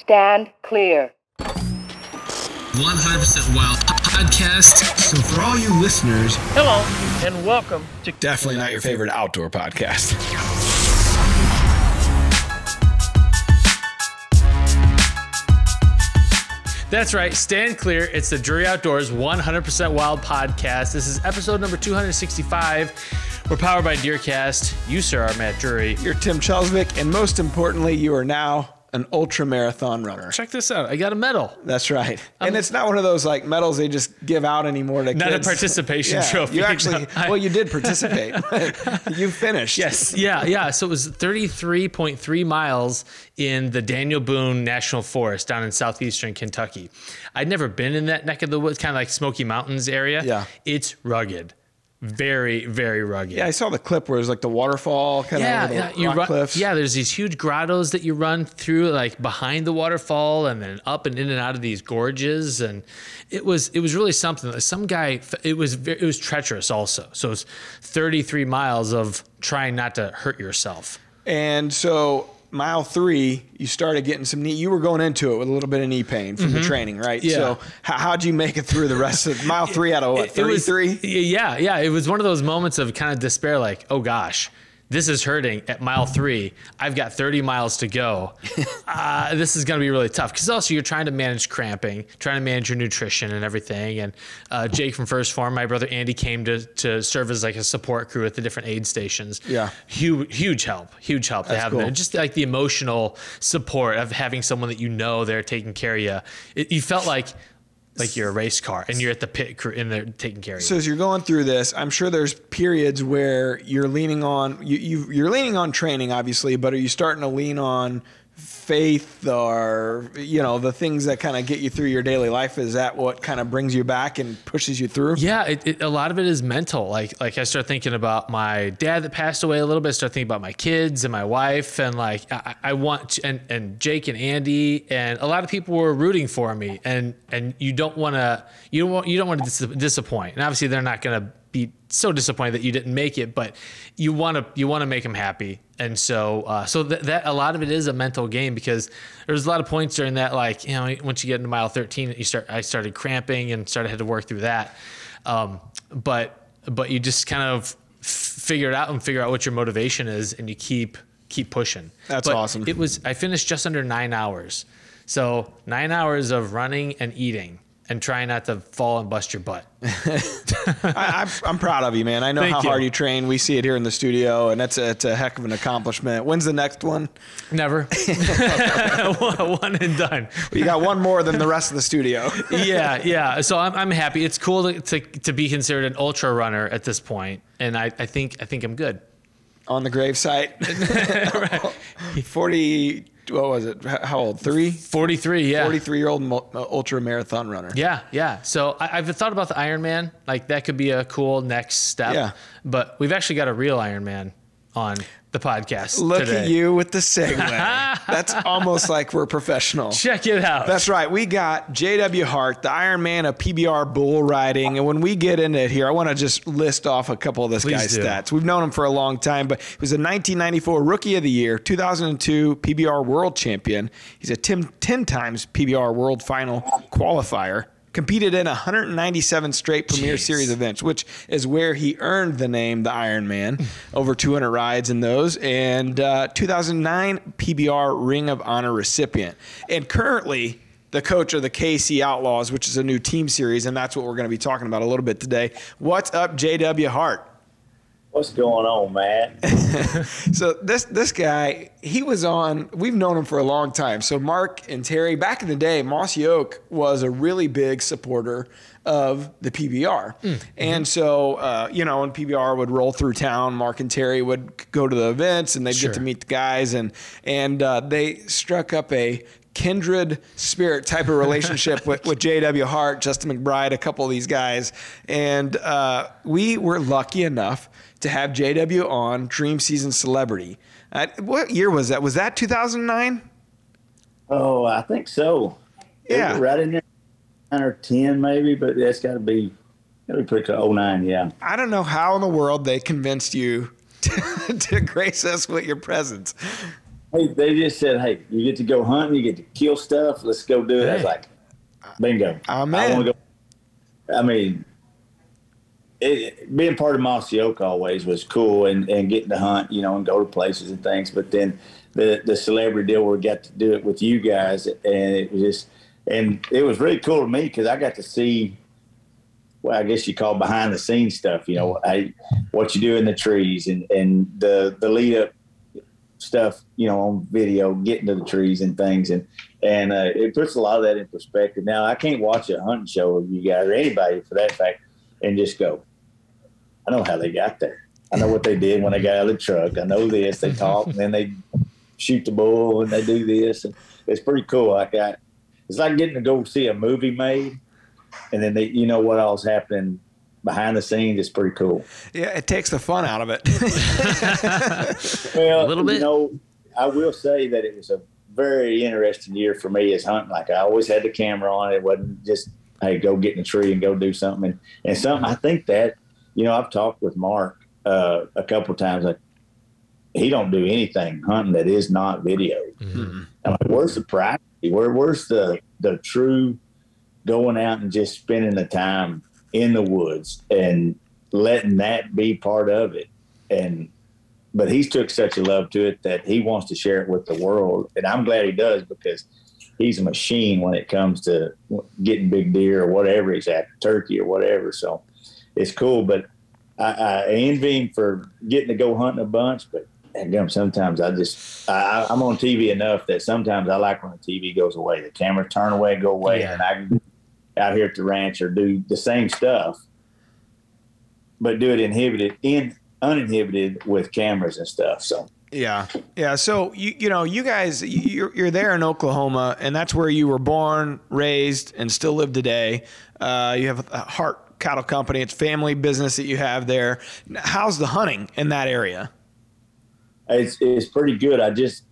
Stand clear. 100% Wild podcast. So for all you listeners, Hello, and welcome to definitely not your favorite outdoor podcast. That's right, stand clear. It's the Drury Outdoors 100% Wild podcast. This is episode number 265. We're powered by Deercast. You, sir, are Matt Drury. You're Tim Chelsvik, and most importantly, you are now an ultra marathon runner. Check this out. I got a medal. That's right. and it's not one of those like medals they just give out anymore to Not a participation Yeah, trophy. You actually, No, I- well, you did participate. you finished. Yes, yeah, yeah. So it was 33.3 miles in the Daniel Boone National Forest down in southeastern Kentucky. I'd never been in that neck of the woods, kind of like Smoky Mountains area. Yeah. It's rugged. Very, very rugged. Yeah, I saw the clip where it was like the waterfall kind yeah, of over yeah, you rock run, cliffs. yeah. There's these huge grottos that you run through, like behind the waterfall, and then up and in and out of these gorges, and it was it was really something. Some guy, it was it was treacherous also. So it's 33 miles of trying not to hurt yourself. And so mile three, you started getting some knee. You were going into it with a little bit of knee pain from the training, right? Mm-hmm. Yeah. So how, how'd you make it through the rest of mile three out of what? It Thirty-three. Yeah, yeah. It was one of those moments of kind of despair, like, oh gosh, this is hurting at mile three. I've got 30 miles to go. Uh, this is going to be really tough because also you're trying to manage cramping, trying to manage your nutrition and everything. And uh, Jake from First Form, my brother Andy, came to to serve as like a support crew at the different aid stations. Yeah. huge, huge help, huge help to have cool. them. Just like the emotional support of having someone that you know they're taking care of you. It, you felt like. Like you're a race car and you're at the pit crew and they're taking care of you. So as you're going through this, I'm sure there's periods where you're leaning on you, you you're leaning on training, obviously, but are you starting to lean on faith or you know the things that kind of get you through your daily life? Is that what kind of brings you back and pushes you through? Yeah, it, it, a lot of it is mental. Like like I start thinking about my dad that passed away a little bit. I start thinking about my kids and my wife, and like I, I want to, and and Jake and Andy and a lot of people were rooting for me, and and you don't want to you don't want you don't want to dis- disappoint. And obviously they're not going to so disappointed that you didn't make it, but you want to you want to make them happy. And so uh, so that, that a lot of it is a mental game because there's a lot of points during that like you know once you get into mile 13 you start I started cramping and started had to work through that. Um, but but you just kind of f- figure it out and figure out what your motivation is and you keep keep pushing. That's But awesome. It was I finished just under 9 hours. So 9 hours of running and eating and try not to fall and bust your butt. I, I'm, I'm proud of you, man. I know Thank how you. hard you train. We see it here in the studio, and that's a, it's a heck of an accomplishment. When's the next one? Never. One and done. You got one more than the rest of the studio. yeah, yeah. So I'm, I'm happy. It's cool to, to, to be considered an ultra runner at this point, and I, I think I think I'm good. on the gravesite. Forty. What was it? How old? Three. 43, yeah. Forty-three-year-old uh, ultra marathon runner. Yeah, yeah. So I, I've thought about the Ironman. Like that could be a cool next step. Yeah. But we've actually got a real Ironman on the podcast. Look today. at you with the segue. That's almost like we're professional. Check it out. That's right. We got J.W. Hart, the Iron Man of PBR bull riding. And when we get into it here, I want to just list off a couple of this Please guy's do. stats. We've known him for a long time, but he was a 1994 Rookie of the Year, 2002 PBR World Champion. He's a 10, 10 times PBR World Final qualifier. Competed in 197 straight Premier Jeez. Series events, which is where he earned the name the Iron Man. Over 200 rides in those, and uh, 2009 PBR Ring of Honor recipient, and currently the coach of the KC Outlaws, which is a new team series, and that's what we're going to be talking about a little bit today. What's up, JW Hart? What's going on, Matt? So this this guy, he was on. We've known him for a long time. So Mark and Terry, back in the day, Mossy Oak was a really big supporter of the PBR, and so uh, you know when PBR would roll through town, Mark and Terry would go to the events and they'd Sure. get to meet the guys, and and uh, they struck up a kindred spirit type of relationship with, with J.W. Hart, Justin McBride, a couple of these guys. And uh, we were lucky enough to have J.W. on Dream Season Celebrity. Uh, what year was that? Was that 2009? Oh, I think so. Yeah. right in there, nine or ten maybe, but that's got to be got to be pretty close. Oh nine, yeah. I don't know how in the world they convinced you to, to grace us with your presence. Hey, they just said, "Hey, you get to go hunting, you get to kill stuff. Let's go do it." I was like, "Bingo!" I'm I in. want to go. I mean, it, being part of Mossy Oak always was cool, and, and getting to hunt, you know, and go to places and things. But then the the celebrity deal where we got to do it with you guys, and it was just, and it was really cool to me because I got to see. Well, I guess you call behind the scenes stuff. You know, I, what you do in the trees and, and the the lead up stuff, you know, on video, getting to the trees and things, and and uh, it puts a lot of that in perspective. Now, I can't watch a hunting show of you guys or anybody for that fact, and just go, I know how they got there. I know what they did when they got out of the truck. I know this. They talk, and then they shoot the bull, and they do this, and it's pretty cool. Like I, it's like getting to go see a movie made, and then they, you know what all's happening behind the scenes. It's pretty cool. Yeah, it takes the fun out of it. Well, A little bit. You know, I will say that it was a very interesting year for me as hunting. Like I always had the camera on. It wasn't just hey, go get in a tree and go do something. And, and something I think that you know I've talked with Mark uh, a couple of times. Like he don't do anything hunting that is not video. I'm like, where's the privacy? Where where's the the true going out and just spending the time in the woods and letting that be part of it and but he's took such a love to it that he wants to share it with the world and i'm glad he does because he's a machine when it comes to getting big deer or whatever he's at turkey or whatever so it's cool but i, I envy him for getting to go hunting a bunch but again, sometimes i just I, i'm on tv enough that sometimes i like when the tv goes away the cameras turn away go away Yeah. and i can out here at the ranch or do the same stuff but do it inhibited in uninhibited with cameras and stuff. So Yeah, yeah. So you you know you guys you're you're there in Oklahoma, and that's where you were born, raised, and still live today. Uh, you have a Hart Cattle Company. It's family business that you have there. How's the hunting in that area? it's it's pretty good. I just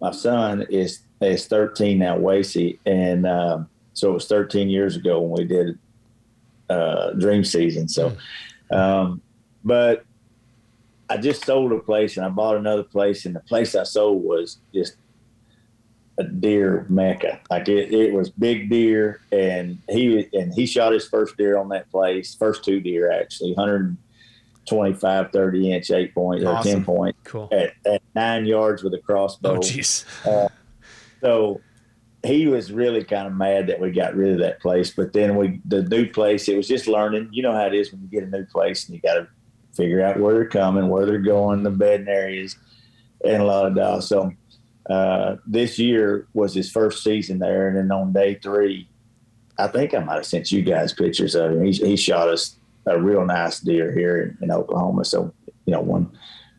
my son is is 13 now, Wacy. and um, so it was 13 years ago when we did uh, Dream Season. So, um, but I just sold a place and I bought another place, and the place I sold was just a deer mecca. Like it, it was big deer, and he and he shot his first deer on that place, first two deer actually, 125, 30 inch eight point or Awesome. 10 point Cool. at, at nine yards with a crossbow. Oh, jeez. Uh, so he was really kind of mad that we got rid of that place. But then we, the new place, it was just learning. You know how it is when you get a new place and you got to figure out where they're coming, where they're going, the bedding areas, and a lot of dollars. So uh, this year was his first season there. And then on day three, I think I might have sent you guys pictures of him. He, he shot us a real nice deer here in, in Oklahoma. So, you know, one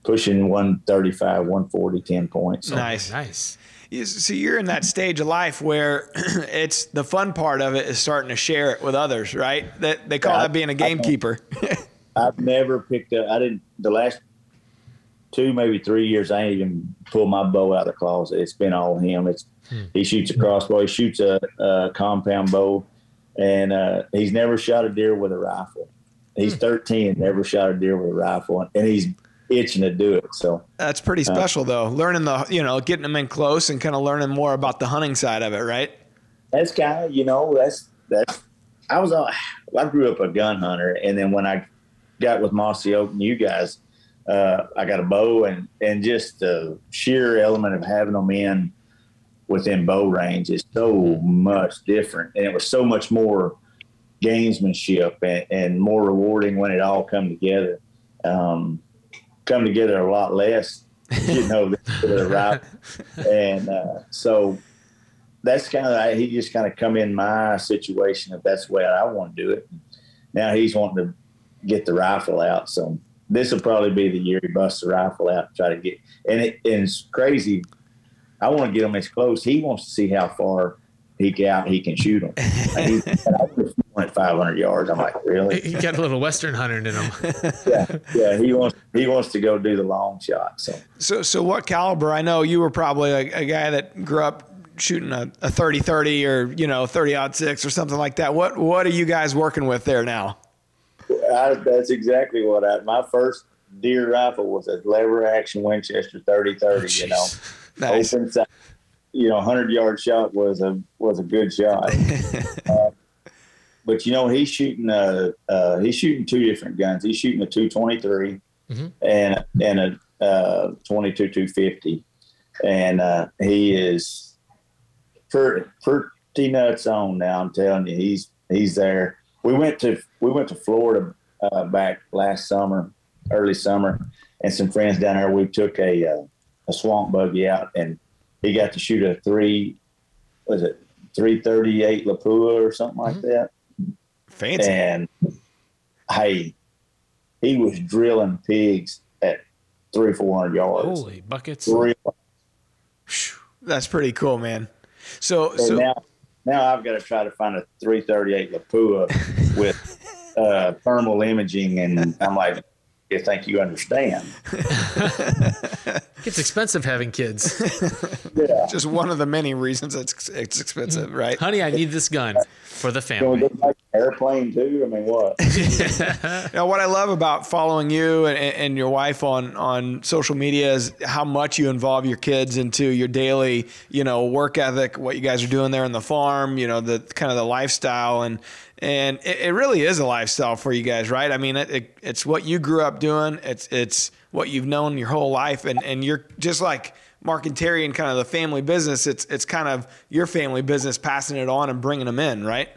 pushing 135, 140, 10 points. So, Nice. Nice. You- So you're in that stage of life where it's the fun part of it is starting to share it with others, right? That they call Yeah, that being a gamekeeper. I've never picked up. I didn't. The last two, maybe three years, I ain't even pulled my bow out of the closet. It's been all him. It's hmm. he shoots a crossbow. He shoots a, a compound bow, and uh, he's never shot a deer with a rifle. He's hmm. 13 never shot a deer with a rifle, and he's itching to do it. So That's pretty uh, special, though. Learning the, you know, getting them in close and kind of learning more about the hunting side of it, right? that's kind of you know that's that's I was I grew up a gun hunter and then when I got with Mossy Oak and you guys uh, I got a bow and and just the sheer element of having them in within bow range is so much different. And it was so much more gamesmanship and, and more rewarding when it all come together. Um, come together a lot less you know right and uh, so that's kind of he just kind of come in my situation if that's the way I want to do it. Now he's wanting to get the rifle out, so this will probably be the year he busts the rifle out and try to get. And, it, and it's crazy. I want to get him as close. He wants to see how far he can out he can shoot him. And he, I just went 500 yards. I'm like, really? He got a little Western hunter in him. Yeah, yeah. He wants he wants to go do the long shot. So So, so what caliber? I know you were probably a, a guy that grew up shooting a, a 30 30 or, you know, 30 odd six or something like that. What, what are you guys working with there now? I, that's exactly what I. My first deer rifle was a lever action Winchester 30 30. You know, Nice. open side, you know, hundred yard shot was a was a good shot. uh, but you know, he's shooting a uh, he's shooting two different guns. He's shooting a two twenty three Mhm. and and a uh, twenty two two fifty, and uh, he is pretty, pretty nuts on now. I'm telling you, he's he's there. We went to we went to Florida uh, back last summer, early summer, and some friends down there. We took a uh, a swamp buggy out, and he got to shoot a three was it three thirty eight Lapua or something like that. Fancy. And hey, he was drilling pigs at three four hundred yards. Holy buckets. Real- That's pretty cool, man. So, So so now, now I've got to try to find a 338 Lapua with uh, thermal imaging, and I'm like, you think you understand? It's expensive having kids. Yeah. just one of the many reasons it's it's expensive, right? Honey, I need this gun for the Can we family. go like airplane too? I mean, what? Now, what I love about following you and, and your wife on on social media is how much you involve your kids into your daily, you know, work ethic, what you guys are doing there in the farm, you know, the kind of the lifestyle and and it, it really is a lifestyle for you guys, right? I mean, it, it, it's what you grew up doing. It's it's what you've known your whole life, and and you're just like Mark and Terry and kind of the family business. It's it's kind of your family business, passing it on and bringing them in, right?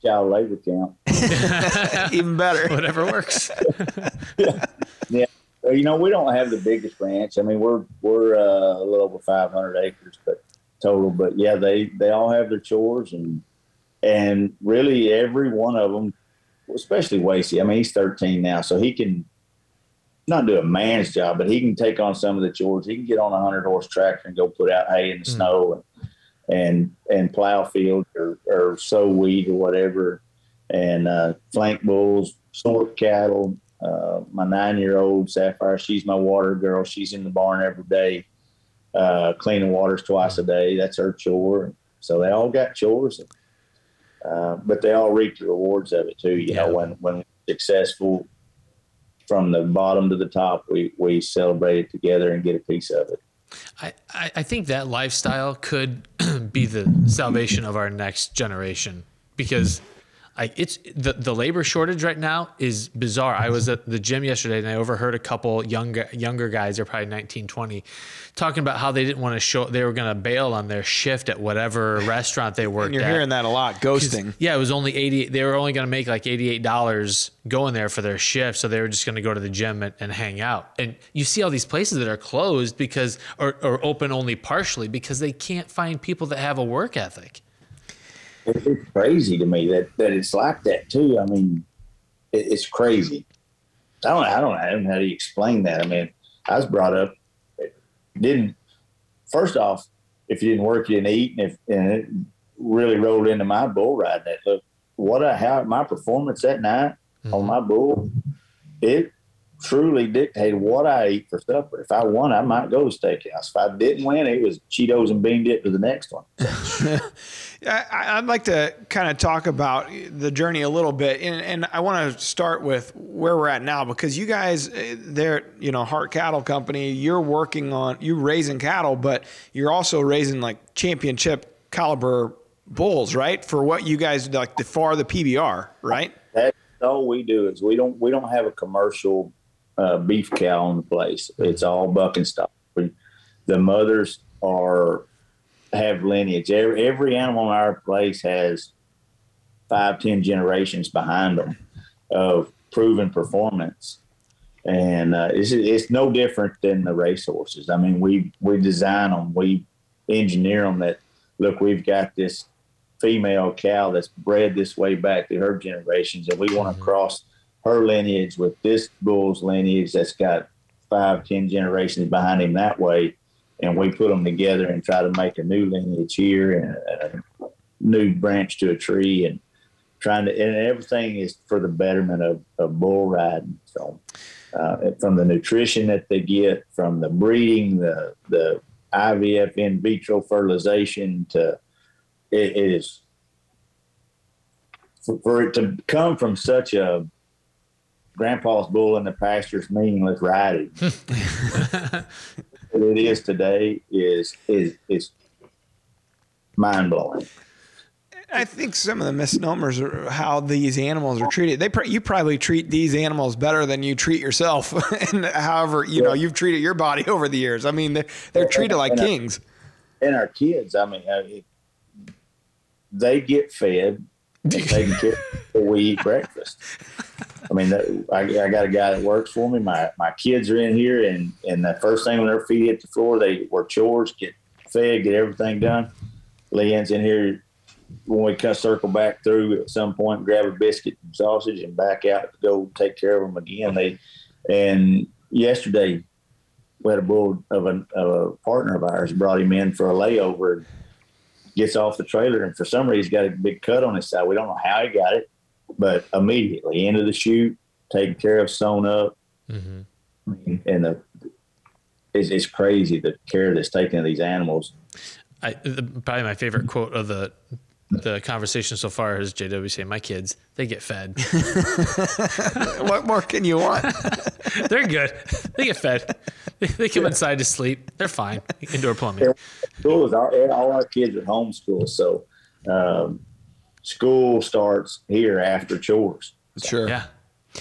Yeah, labor camp. Even better. Whatever works. Yeah. Well, you know, we don't have the biggest ranch. I mean, we're we're uh, a little over 500 acres, but total. But yeah, they they all have their chores, and and really every one of them, especially Wasey. I mean, he's 13 now, so he can not do a man's job, but he can take on some of the chores. He can get on a hundred horse tractor and go put out hay in the snow and and and plow fields or, or sow wheat or whatever, and uh, flank bulls, sort cattle. Uh, my nine year old Sapphire, she's my water girl. She's in the barn every day, uh, cleaning waters twice a day. That's her chore. So they all got chores, uh, but they all reap the rewards of it too. You Yeah. know, when when successful from the bottom to the top, we we celebrate it together and get a piece of it. I, I I think that lifestyle could be the salvation of our next generation because like it's the, the labor shortage right now is bizarre. I was at the gym yesterday and I overheard a couple younger younger guys, they're probably 19, 20, talking about how they didn't want to show they were gonna bail on their shift at whatever restaurant they worked And you're at. hearing that a lot, ghosting. Yeah, it was only eighty. They were only going to make like eighty-eight dollars going there for their shift, so they were just going to go to the gym and, and hang out. And you see all these places that are closed because, or, or open only partially because they can't find people that have a work ethic. It- It's crazy to me that, that it's like that too. I mean, it, it's crazy. I don't, I don't, I don't know how to explain that. I mean, I was brought up, didn't, first off, if you didn't work, you didn't eat. And if, and it really rolled into my bull riding that, look, what I, how my performance that night on mm-hmm. my bull, it truly dictated what I eat for supper. If I won, I might go to steakhouse. If I didn't win, it was Cheetos and bean dip to the next one. I, I'd like to kind of talk about the journey a little bit, and, and I want to start with where we're at now because you guys, eh, they're you know Hart Cattle Company. You're working on you raising cattle, but you're also raising like championship caliber bulls, right? For what you guys like the far the PBR, right? That's all we do is we don't we don't have a commercial uh, beef cow on the place. It's all buck and stock. The mothers are have lineage. Every, every animal in our place has five ten generations behind them of proven performance, and uh, it's it's no different than the racehorses. I mean, we we design them, we engineer them. That look, we've got this female cow that's bred this way back through her generations, and we want to cross her lineage with this bull's lineage that's got five, ten generations behind him that way, and we put them together and try to make a new lineage here and a new branch to a tree, and trying to, and everything is for the betterment of, of bull riding. So, uh, from the nutrition that they get, from the breeding, the the IVF in vitro fertilization to it, it is for, for it to come from such a grandpa's bull in the pastures meaningless riding. that it is today is is is mind blowing. I think some of the misnomers are how these animals are treated. They you probably treat these animals better than you treat yourself, and however you know you've treated your body over the years. I mean, they're, they're treated like And I- kings. And our kids, I mean, uh, they get fed taken care before we eat breakfast. I mean, that, I, I got a guy that works for me. My my kids are in here, and and the first thing when their feet hit the floor, they work chores, get fed, get everything done. Leanne's in here when we cut circle back through at some point, grab a biscuit and sausage, and back out to go take care of them again. They and yesterday we had a bull of a, of a partner of ours brought him in for a layover. Gets off the trailer, and for some reason, he's got a big cut on his side. We don't know how he got it, but immediately into the chute, taken care of, sewn up, mm-hmm. and the it's, it's crazy the care that's taken of these animals. I, the, probably my favorite quote of the the conversation so far is JW saying, "My kids, they get fed. what more can you want? They're good. They get fed. They, they come inside to sleep. They're fine. Indoor plumbing. School is all, all our kids are homeschooled, so um, school starts here after chores. Sure. Yeah,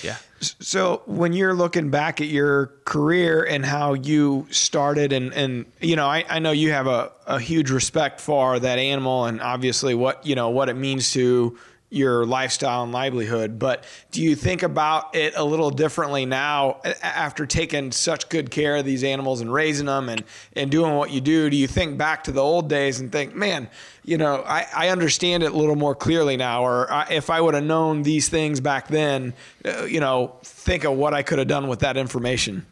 yeah. So when you're looking back at your career and how you started and, and you know, I, I know you have a, a huge respect for that animal and obviously what, you know, what it means to your lifestyle and livelihood. But do you think about it a little differently now after taking such good care of these animals and raising them and, and doing what you do? Do you think back to the old days and think, man, you know, I, I understand it a little more clearly now, or I, if I would have known these things back then, uh, you know, think of what I could have done with that information.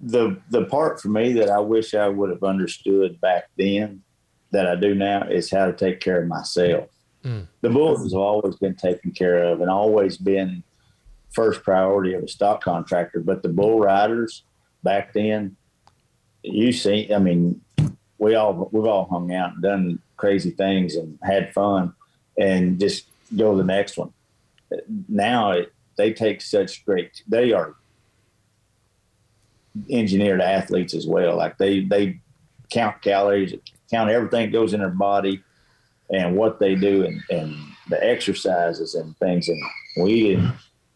the the part for me that I wish I would have understood back then that I do now is how to take care of myself. Mm. The bulls have always been taken care of and always been first priority of a stock contractor. But the bull riders back then, you see, I mean, we all we've all hung out and done crazy things and had fun, and just go to the next one. Now it, they take such great. They are engineered athletes as well. Like they they count calories, count everything that goes in their body, and what they do, and, and the exercises and things. And we didn't.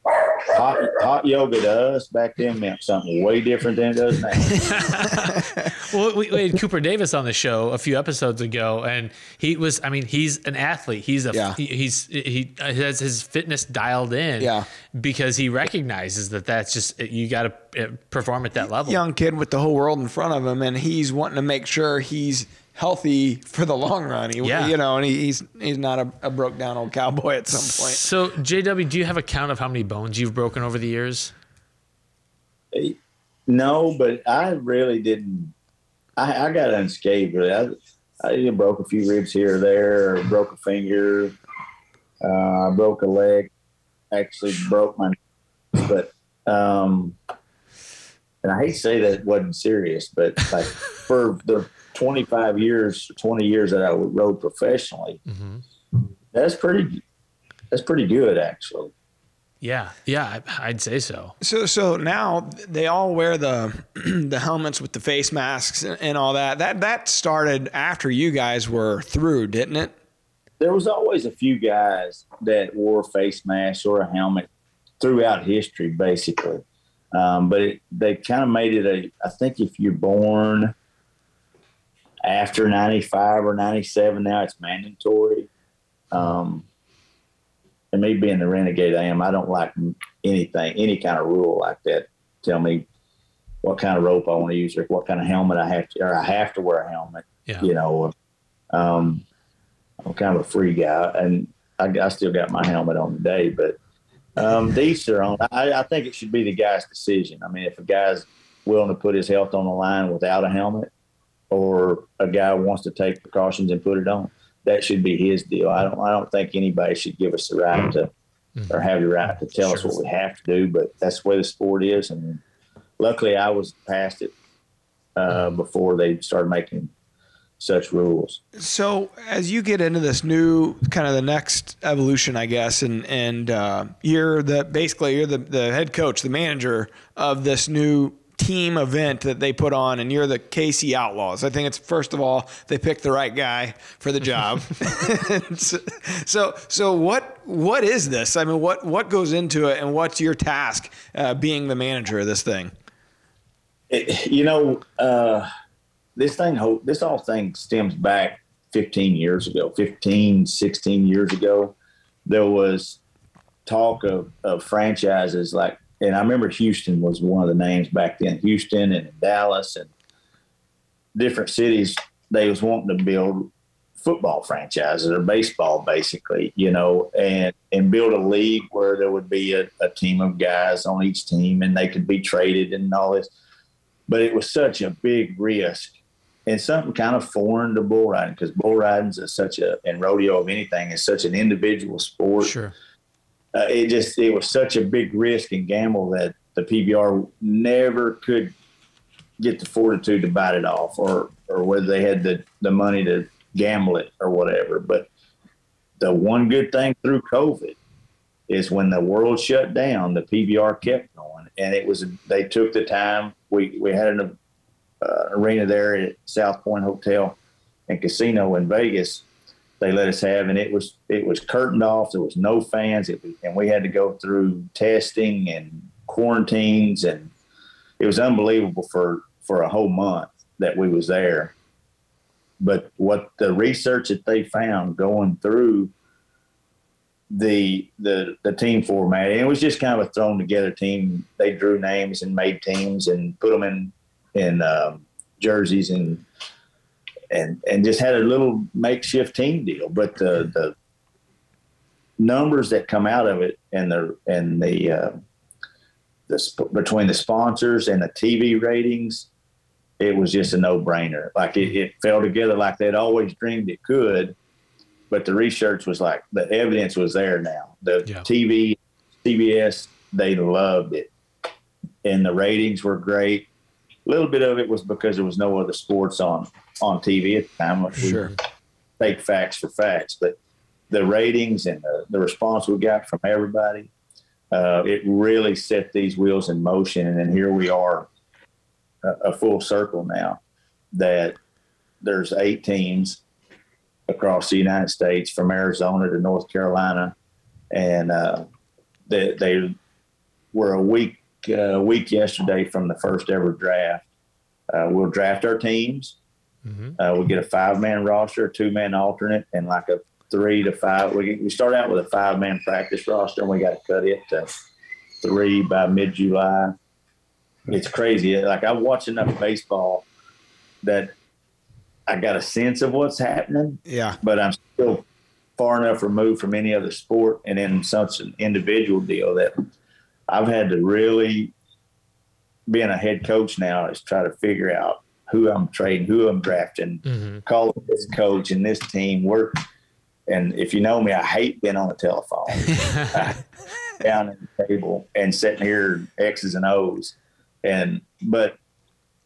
Hot, hot yoga to us back then meant something way different than it does now. Well, we, we had Cooper Davis on the show a few episodes ago, and he was. I mean, he's an athlete. He's a. Yeah. he- he's he uh, has his fitness dialed in. Yeah. Because he recognizes that that's just you got to perform at that level. Young kid with the whole world in front of him, and he's wanting to make sure he's healthy for the long run. He, Yeah. you know, and he, he's he's not a, a broke down old cowboy at some point. So, JW, do you have a count of how many bones you've broken over the years? No, but I really didn't. I, I got unscathed. Really, I, I broke a few ribs here or there, or broke a finger, uh, broke a leg. Actually, broke my, but um, and I hate to say that it wasn't serious, but like for the 25 years, 20 years that I rode professionally, that's pretty. That's pretty good, actually. Yeah, yeah, I- I'd say so. So so now they all wear the the helmets with the face masks and, and all that. That that started after you guys were through, didn't it? there was always a few guys that wore face masks or a helmet throughout history, basically. Um, but it, they kind of made it a. I think if you're born after '95 or '97, now it's mandatory. Um, and me being the renegade I am, I don't like anything, any kind of rule like that. Tell me what kind of rope I want to use or what kind of helmet I have to, or I have to wear a helmet. Yeah. You know, um, I'm kind of a free guy, and I, I still got my helmet on today. But um, these are on. I, I think it should be the guy's decision. I mean, if a guy's willing to put his health on the line without a helmet, or a guy wants to take precautions and put it on, that should be his deal. I don't. I don't think anybody should give us the right to, or have the right to tell us what we have to do. But that's the way the sport is, and luckily, I was past it uh, before they started making such rules. So as you get into this new kind of the next evolution, I guess, and and uh, you're the basically you're the, the head coach, the manager of this new team event that they put on, and you're the KC Outlaws. I think it's first of all they picked the right guy for the job. so, so what what is this? I mean, what what goes into it, and what's your task uh, being the manager of this thing? It, you know, uh, this thing, this whole thing stems back 15 years ago, 15, 16 years ago. There was talk of, of franchises like, and I remember Houston was one of the names back then, Houston and Dallas and different cities. They was wanting to build football franchises or baseball, basically, you know, and and build a league where there would be a, a team of guys on each team and they could be traded and all this. But it was such a big risk and something kind of foreign to bull riding because bull riding is such a and rodeo of anything is such an individual sport. Sure. Uh, it just it was such a big risk and gamble that the PBR never could get the fortitude to bite it off, or or whether they had the the money to gamble it or whatever. But the one good thing through COVID is when the world shut down, the PBR kept going, and it was they took the time. We we had an uh, arena there at South Point Hotel and Casino in Vegas. They let us have, and it was it was curtained off. There was no fans, it and we had to go through testing and quarantines, and it was unbelievable for for a whole month that we was there. But what the research that they found going through the the the team format, it was just kind of a thrown together team. They drew names and made teams and put them in in um, jerseys and and and just had a little makeshift team deal. But the the numbers that come out of it and the and the uh, the sp- between the sponsors and the TV ratings, it was just a no brainer. Like it, it fell together like they'd always dreamed it could. But the research was like the evidence was there now. The yeah. TV, CBS, they loved it, and the ratings were great a little bit of it was because there was no other sports on on TV at the time. Sure. Take facts for facts, but the ratings and the, the response we got from everybody, uh, it really set these wheels in motion. And then here we are, a, a full circle now. That there's eight teams across the United States, from Arizona to North Carolina, and uh, they, they were a week uh, week yesterday from the first ever draft. Uh, we'll draft our teams. Mm-hmm. Uh, we'll get a five man roster, a two man alternate, and like a three to five. We, we start out with a five man practice roster, and we got to cut it to three by mid July. It's crazy. Like I watch enough baseball that I got a sense of what's happening. Yeah. But I'm still far enough removed from any other sport and in such an individual deal that I've had to really, being a head coach now, is try to figure out who I'm trading, who I'm drafting, mm-hmm. call this coach and this team work. And if you know me, I hate being on the telephone, down at the table and sitting here X's and O's. And but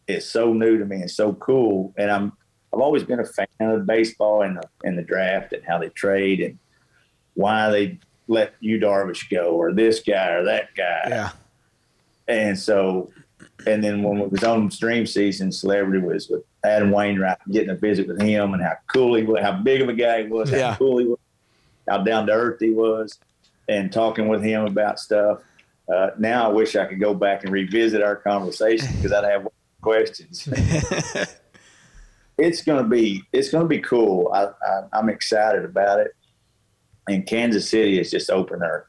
it's so new to me and so cool. And I'm I've always been a fan of baseball and the and the draft and how they trade and why they let Yu Darvish go or this guy or that guy. Yeah. And so, and then when it was on Dream Season, celebrity was with Adam Wainwright, getting a visit with him and how cool he was, how big of a guy he was, how cool he was, how down to earth he was, and talking with him about stuff. Uh, now I wish I could go back and revisit our conversation because I'd have questions. it's gonna be it's gonna be cool. I, I, I'm excited about it and Kansas City has just opened their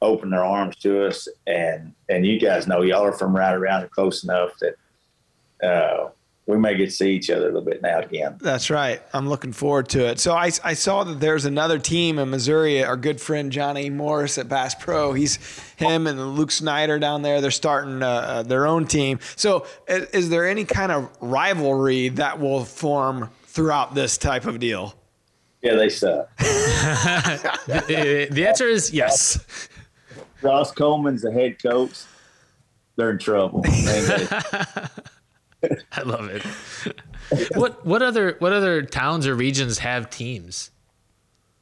opened their arms to us, and and you guys know y'all are from right around and close enough that uh, we may get to see each other a little bit now again. That's right. I'm looking forward to it. So I, I saw that there's another team in Missouri. Our good friend Johnny Morris at Bass Pro. He's him and Luke Snyder down there. They're starting uh, uh, their own team. So is, is there any kind of rivalry that will form throughout this type of deal? Yeah, they suck. the, the answer is yes. Ross Coleman's the head coach. They're in trouble. I love it. What what other what other towns or regions have teams?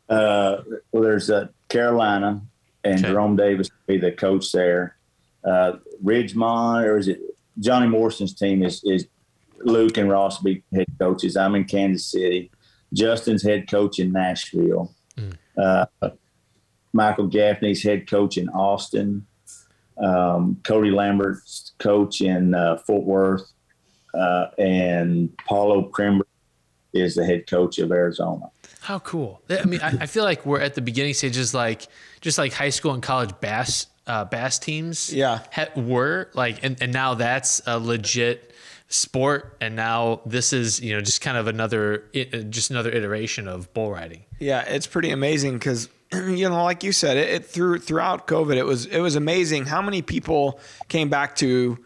Uh, well, there's uh, Carolina, and okay. Jerome Davis will be the coach there. Uh, Ridgemont, or is it Johnny Morrison's team is is Luke and Ross be head coaches. I'm in Kansas City. Justin's head coach in Nashville. Uh, Michael Gaffney's head coach in Austin. Um, Cody Lambert's coach in uh, Fort Worth, uh, and Paulo Crimber is the head coach of Arizona. How cool! I mean, I, I feel like we're at the beginning stages, like just like high school and college bass uh, bass teams. Yeah. ha- were like, and, and now that's a legit sport, and now this is you know just kind of another uh, just another iteration of bull riding. Yeah, it's pretty amazing because you know, like you said, it, it through throughout COVID, it was it was amazing how many people came back to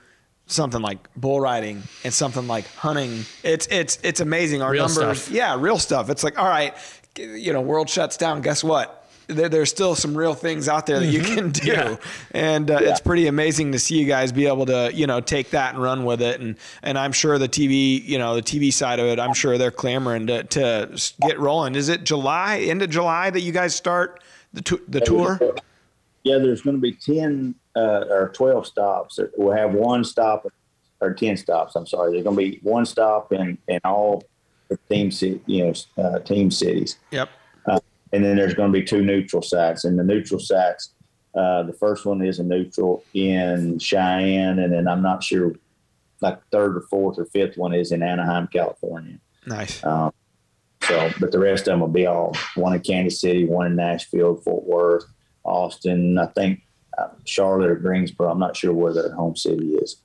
something like bull riding and something like hunting. It's it's it's amazing. Our Real numbers, stuff. yeah, real stuff. It's like all right, you know, world shuts down. Guess what? There, there's still some real things out there that you can do, Yeah. and uh, it's pretty amazing to see you guys be able to you know take that and run with it. And and I'm sure the TV, you know, the TV side of it, I'm sure they're clamoring to to get rolling. Is it July, end of July that you guys start the tou- the tour? Yeah, there's going to be 10 uh, or 12 stops. We'll have one stop or 10 stops. I'm sorry. There's going to be one stop in, in all the team, ci- you know, uh, team cities. Yep. And then there's going to be two neutral sites. And the neutral sites, uh, the first one is a neutral in Cheyenne. And then I'm not sure, like third or fourth or fifth one is in Anaheim, California. Nice. Um, so, but the rest of them will be all one in Kansas City, one in Nashville, Fort Worth, Austin. I think uh, Charlotte or Greensboro. I'm not sure where their home city is.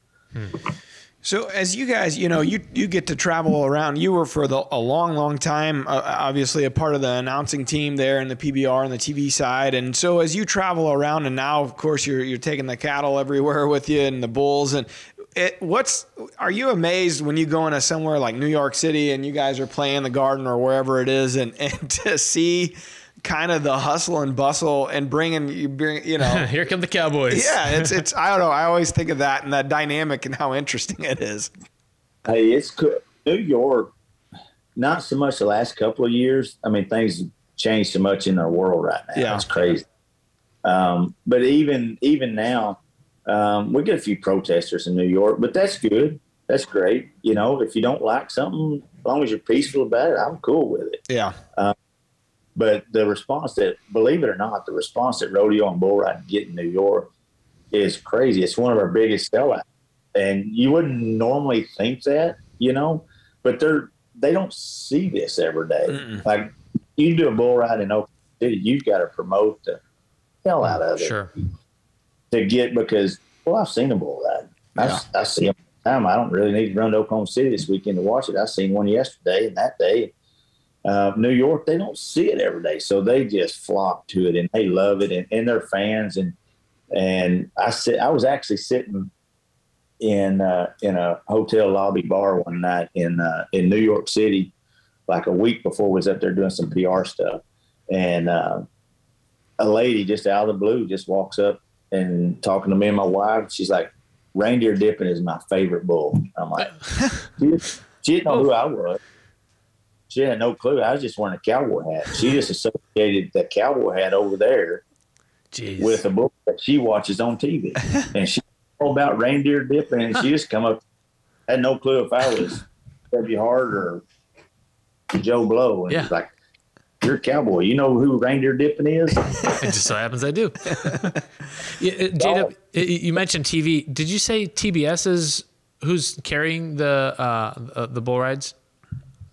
So as you guys, you know, you you get to travel around. You were for the, a long, long time, uh, obviously a part of the announcing team there in the PBR and the TV side. And so as you travel around, and now of course you're you're taking the cattle everywhere with you and the bulls. And it, what's are you amazed when you go into somewhere like New York City and you guys are playing the Garden or wherever it is, and and to see kind of the hustle and bustle and bringing you bring you know Here come the Cowboys. yeah it's it's I don't know I always think of that and that dynamic and how interesting it is. Hey, it's cool. New York. Not so much the last couple of years. I mean, things have changed so much in our world right now. Yeah. It's crazy. Um, but even even now, um, we get a few protesters in New York, but that's good. That's great. You know, if you don't like something, as long as you're peaceful about it, I'm cool with it. Yeah. But the response that, believe it or not, the response that rodeo and bull riding get in New York is crazy. It's one of our biggest sellouts, and you wouldn't normally think that, you know, but they're they don't see this every day. Like you do a bull ride in Oklahoma City, you've got to promote the hell out of it Sure. to get because well, I've seen a bull ride. I, I see them time. I don't really need to run to Oklahoma City this weekend to watch it. I seen one yesterday and that day. Uh, New York, they don't see it every day, so they just flock to it and they love it, and, and they're fans. And and I sit, I was actually sitting in uh, in a hotel lobby bar one night in uh, in New York City, like a week before we was up there doing some PR stuff, and uh, a lady just out of the blue just walks up and talking to me and my wife. She's like, "Reindeer dipping is my favorite bull." I'm like, she, she didn't know who I was. She had no clue. I was just wearing a cowboy hat. She just associated that cowboy hat over there Jeez. with a book that she watches on TV, and she all about reindeer dipping. And she just come up, had no clue if I was W. Hart or Joe Blow, and Yeah. she's like, "You're a cowboy. You know who reindeer dipping is?" It just so happens I do. yeah, uh, JW, uh, you mentioned TV. Did you say TBS is who's carrying the uh, uh, the bull rides?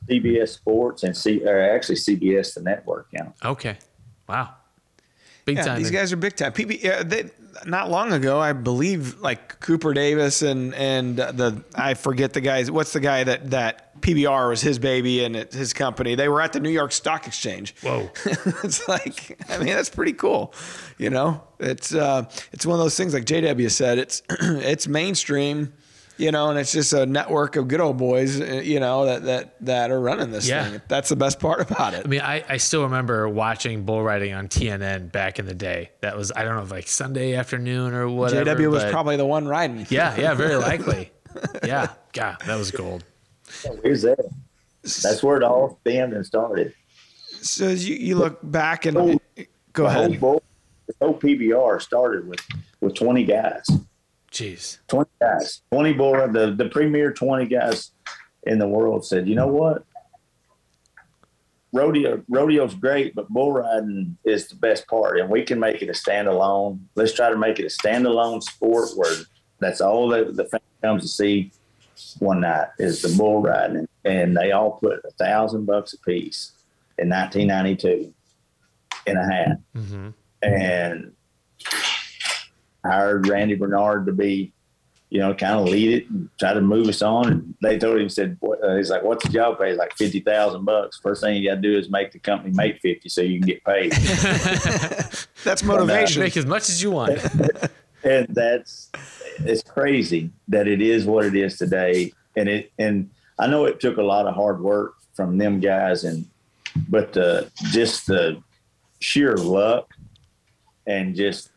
CBS Sports and C, or actually CBS, the network. Yeah. Okay. Wow. Big Yeah, time. these guys are big time. PB, yeah, they, not long ago, I believe, like Cooper Davis and and the I forget the guys. What's the guy that that PBR was his baby and it's his company? They were at the New York Stock Exchange. Whoa. it's like I mean that's pretty cool. You know, it's uh, it's one of those things like JW said. It's it's mainstream. You know, and it's just a network of good old boys. uh, You know that that that are running this Yeah. thing. That's the best part about it. I mean, I, I still remember watching bull riding on TNN back in the day. That was I don't know, like Sunday afternoon or whatever. JW was probably the one riding. Yeah, yeah, very likely. yeah, God, that was gold. Where's that? That's where it all stemmed and started. So as you, you look back and Oh, go The whole ahead. bull- the whole PBR started with with 20 guys. Jeez. 20 guys, 20 bull the the premier 20 guys in the world said, you know what? Rodeo rodeo's great, but bull riding is the best part, and we can make it a standalone. Let's try to make it a standalone sport where that's all that the family comes to see one night is the bull riding, and they all put a thousand bucks a piece in 1992 in a hat, Mm-hmm. and hired Randy Bernard to be, you know, kind of lead it and try to move us on. And they told him, said, uh, he's like, what's the job pay? He's like 50,000 bucks. First thing you got to do is make the company make 50 so you can get paid. That's motivation. Make as much as you want. and that's, it's crazy that it is what it is today. And it, and I know it took a lot of hard work from them guys and, but uh, just the sheer luck and just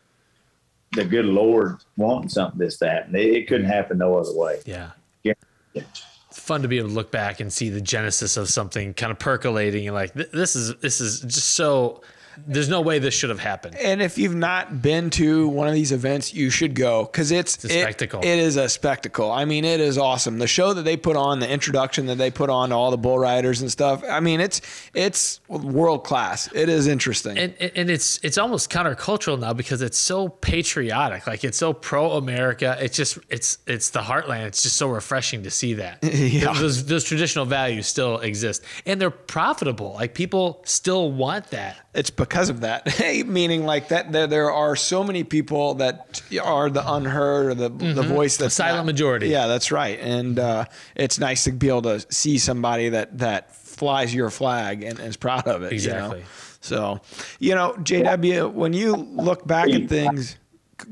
the good Lord wanting something this that, and it, it couldn't happen no other way. Yeah. Yeah. It's fun to be able to look back and see the genesis of something kind of percolating and like th- this is this is just so there's no way this should have happened. And if you've not been to one of these events, you should go because it's, a it- spectacle. it is a spectacle. I mean, it is awesome. The show that they put on, the introduction that they put on to all the bull riders and stuff. I mean, it's it's world class. It is interesting. And, and and it's it's almost countercultural now because it's so patriotic. Like it's so pro America. It's just it's it's the heartland. It's just so refreshing to see that. Yeah. Those those traditional values still exist. And they're profitable. Like people still want that. it's because of that. Meaning, like that, there there are so many people that are the unheard or the the voice that's silent not- majority. Yeah, that's right. And uh, it's nice to be able to see somebody that that flies your flag and, is proud of it. you know? Exactly. So, you know, JW, when you look back at things,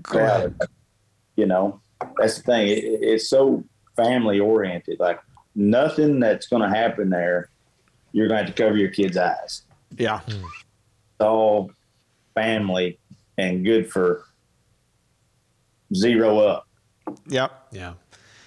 go ahead. You know, that's the thing. It, it- it's so family oriented. Like nothing that's going to happen there, you're going to have to cover your kids' eyes. Yeah. It's all family and good for zero up. Yep. Yeah.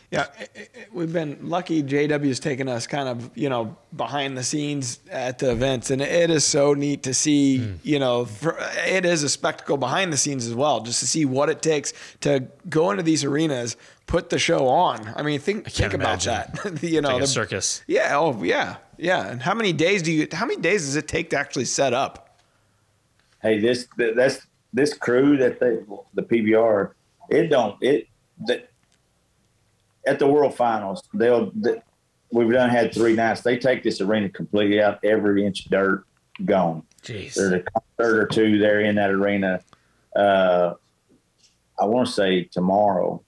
Yeah, it- it- we've been lucky. JW's taken us kind of, you know, behind the scenes at the events, and it is so neat to see. Hmm. You know, for, it is a spectacle behind the scenes as well, just to see what it takes to go into these arenas, put the show on. I mean, think think about imagine. that. you know, Like the- circus. yeah. Oh, yeah, yeah. And how many days do you? How many days does it take to actually set up? Hey, this that's this crew that they the PBR. It don't it that at the World Finals they'll. They, We've done had three nights. They take this arena completely out, every inch of dirt gone. Jeez. There's a concert or two there in that arena. Uh, I want to say tomorrow,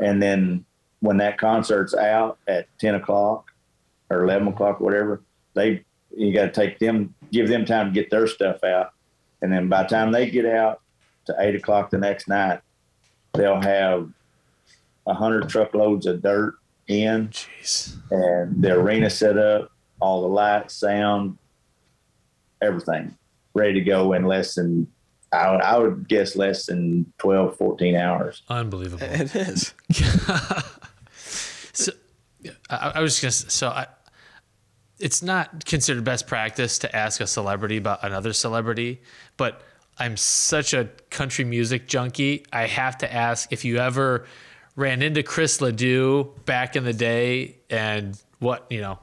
and then when that concert's out at ten o'clock or eleven o'clock, whatever, they you got to take them, give them time to get their stuff out, and then by the time they get out to eight o'clock the next night, they'll have a hundred truckloads of dirt in Jeez. and the arena set up, all the lights, sound, everything ready to go in less than, I would, I would guess less than 12, 14 hours. Unbelievable. It is. So I, I was just gonna. s- So I, it's not considered best practice to ask a celebrity about another celebrity, but I'm such a country music junkie. I have to ask if you ever ran into Chris LeDoux back in the day, and what you know,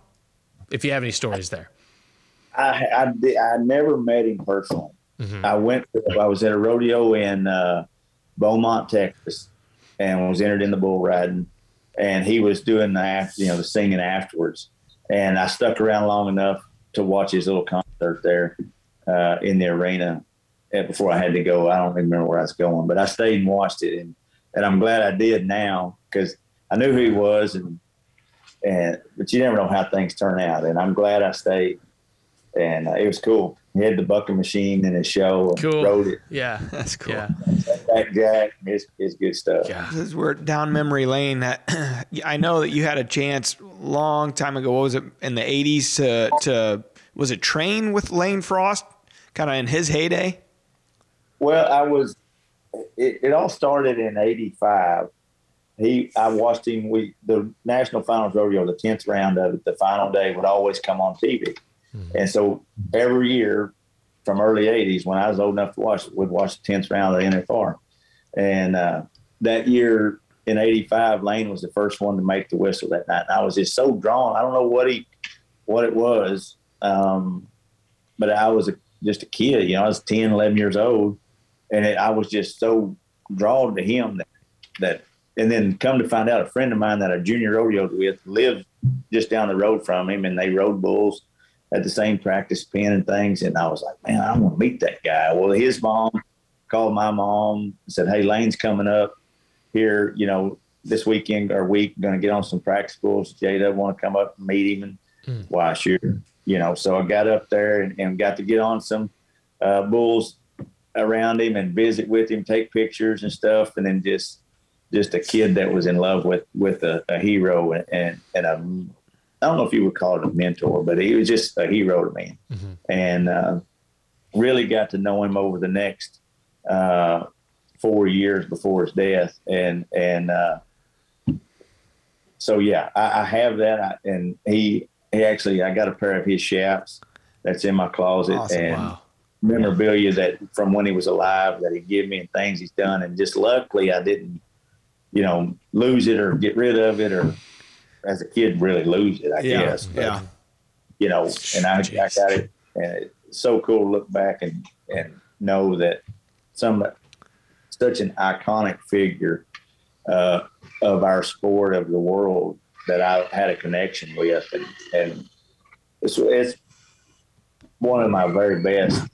if you have any stories there. I, I, I never met him personally. I went, I was at a rodeo in uh, Beaumont, Texas, and was entered in the bull riding. And he was doing the after, you know, the singing afterwards. And I stuck around long enough to watch his little concert there uh, in the arena before I had to go. I don't even remember where I was going, but I stayed and watched it, and and I'm glad I did now because I knew who he was, and and but you never know how things turn out, and I'm glad I stayed, and uh, it was cool. He had the bucking machine in his show, and Cool. rode it, Yeah, That's cool. yeah, Jack Jack, it's it's good stuff. yeah. As we're down memory lane, that I know that you had a chance long time ago. What was it in the '80s to to was it train with Lane Frost, kind of in his heyday? Well, I was. It, it all started in '85. He, I watched him. We the national finals rodeo, the tenth round of it, the final day would always come on TV, and so every year from early '80s, when I was old enough to watch would watch the tenth round of the NFR, and uh, that year in '85, Lane was the first one to make the whistle that night. And I was just so drawn. I don't know what he, what it was, um, but I was a, just a kid. You know, I was 10, 11 years old, and it, I was just so drawn to him that that. And then come to find out, a friend of mine that I junior rodeoed with lived just down the road from him, and they rode bulls at the same practice pen and things. And I was like, man, I want to meet that guy. Well, his mom called my mom and said, hey, Lane's coming up here, you know, this weekend or week, going to get on some practice bulls. Jada want to come up and meet him. And mm. why, sure. You know, so I got up there and, and got to get on some uh, bulls around him and visit with him, take pictures and stuff. And then just, just a kid that was in love with, with a, a hero and, and, and a I don't know if you would call it a mentor, but he was just a hero to me, mm-hmm. and uh, really got to know him over the next uh, four years before his death, and and uh, so yeah, I, I have that, I, and he he actually I got a pair of his shafts that's in my closet, awesome. and wow. memorabilia that from when he was alive that he gave me and things he's done, and just luckily I didn't, you know, lose it or get rid of it or as a kid really lose it, I yeah, guess. But, yeah. You know, and I, I got it, and it's so cool to look back and and know that some such an iconic figure uh, of our sport of the world that I had a connection with, and, and it's, it's one of my very best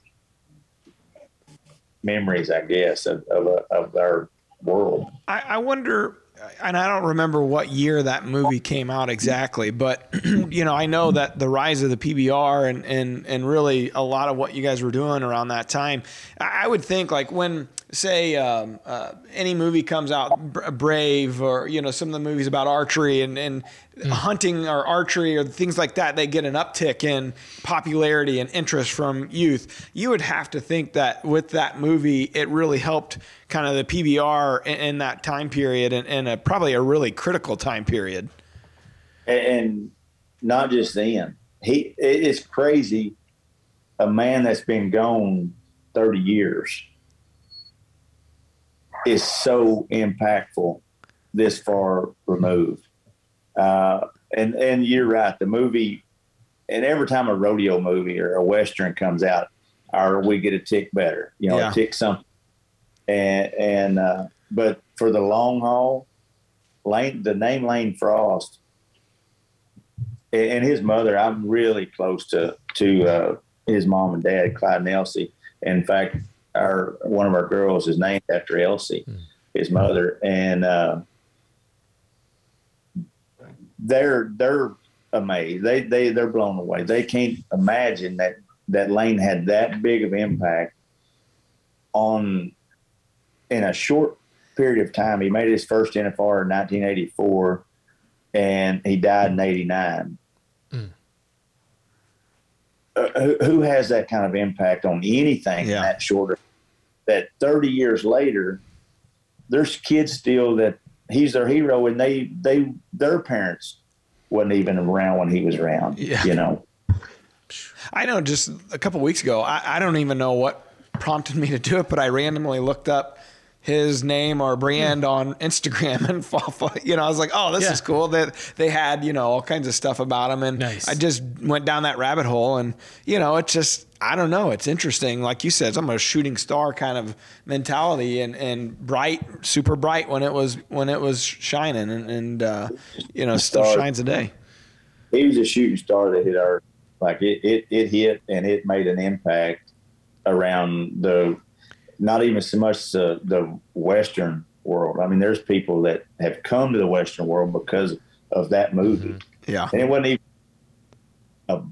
memories, I guess, of of, of our world. I, I wonder and I don't remember what year that movie came out exactly, but you know, I know that the rise of the PBR and and and really a lot of what you guys were doing around that time. I would think like when say um, uh, any movie comes out, Brave or you know some of the movies about archery and and mm. hunting or archery or things like that, they get an uptick in popularity and interest from youth. You would have to think that with that movie, it really helped kind of the PBR in, in that time period and, and a, probably a really critical time period. And not just then, he it's crazy. A man that's been gone thirty years is so impactful this far removed. Uh, and and you're right. The movie, and every time a rodeo movie or a western comes out, or we get a tick better. You know, yeah. a tick something. And and uh, but for the long haul, Lane, the name Lane Frost, and his mother, I'm really close to to uh, his mom and dad, Clyde and Elsie. In fact, our one of our girls is named after Elsie, mm. his mother, and uh, they're they're amazed. They they they're blown away. They can't imagine that that Lane had that big of impact on in a short period of time. He made his first NFR in 1984, and he died in '89. Mm. Uh, who, who, has that kind of impact on anything yeah. in that shorter that 30 years later, there's kids still that he's their hero, and they they their parents wasn't even around when he was around. Yeah. You know. I know. Just a couple weeks ago, I, I don't even know what prompted me to do it, but I randomly looked up his name or brand on Instagram and follow, you know, I was like, oh, this yeah. is cool. That they, they had, you know, all kinds of stuff about him. And nice. I just went down that rabbit hole and, you know, it just, I don't know. It's interesting. Like you said, I'm a shooting star kind of mentality and, and bright, super bright when it was, when it was shining and, and uh, you know, still shines a day. He was a shooting star that hit our, like it, it, it hit and it made an impact around the not even so much the, the Western world. I mean, there's people that have come to the Western world because of that movie. Mm-hmm. Yeah. And it wasn't even a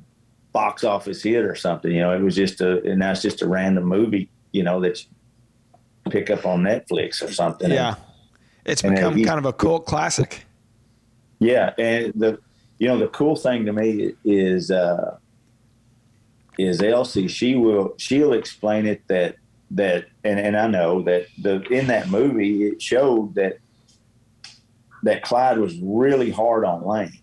box office hit or something, you know, it was just a, and that's just a random movie, you know, that you pick up on Netflix or something. Yeah. And, it's become he, kind of a cult classic. Yeah. And the, you know, the cool thing to me is, uh, is Elsie, she will, she'll explain it that that and, and I know that the in that movie it showed that that Clyde was really hard on Lane.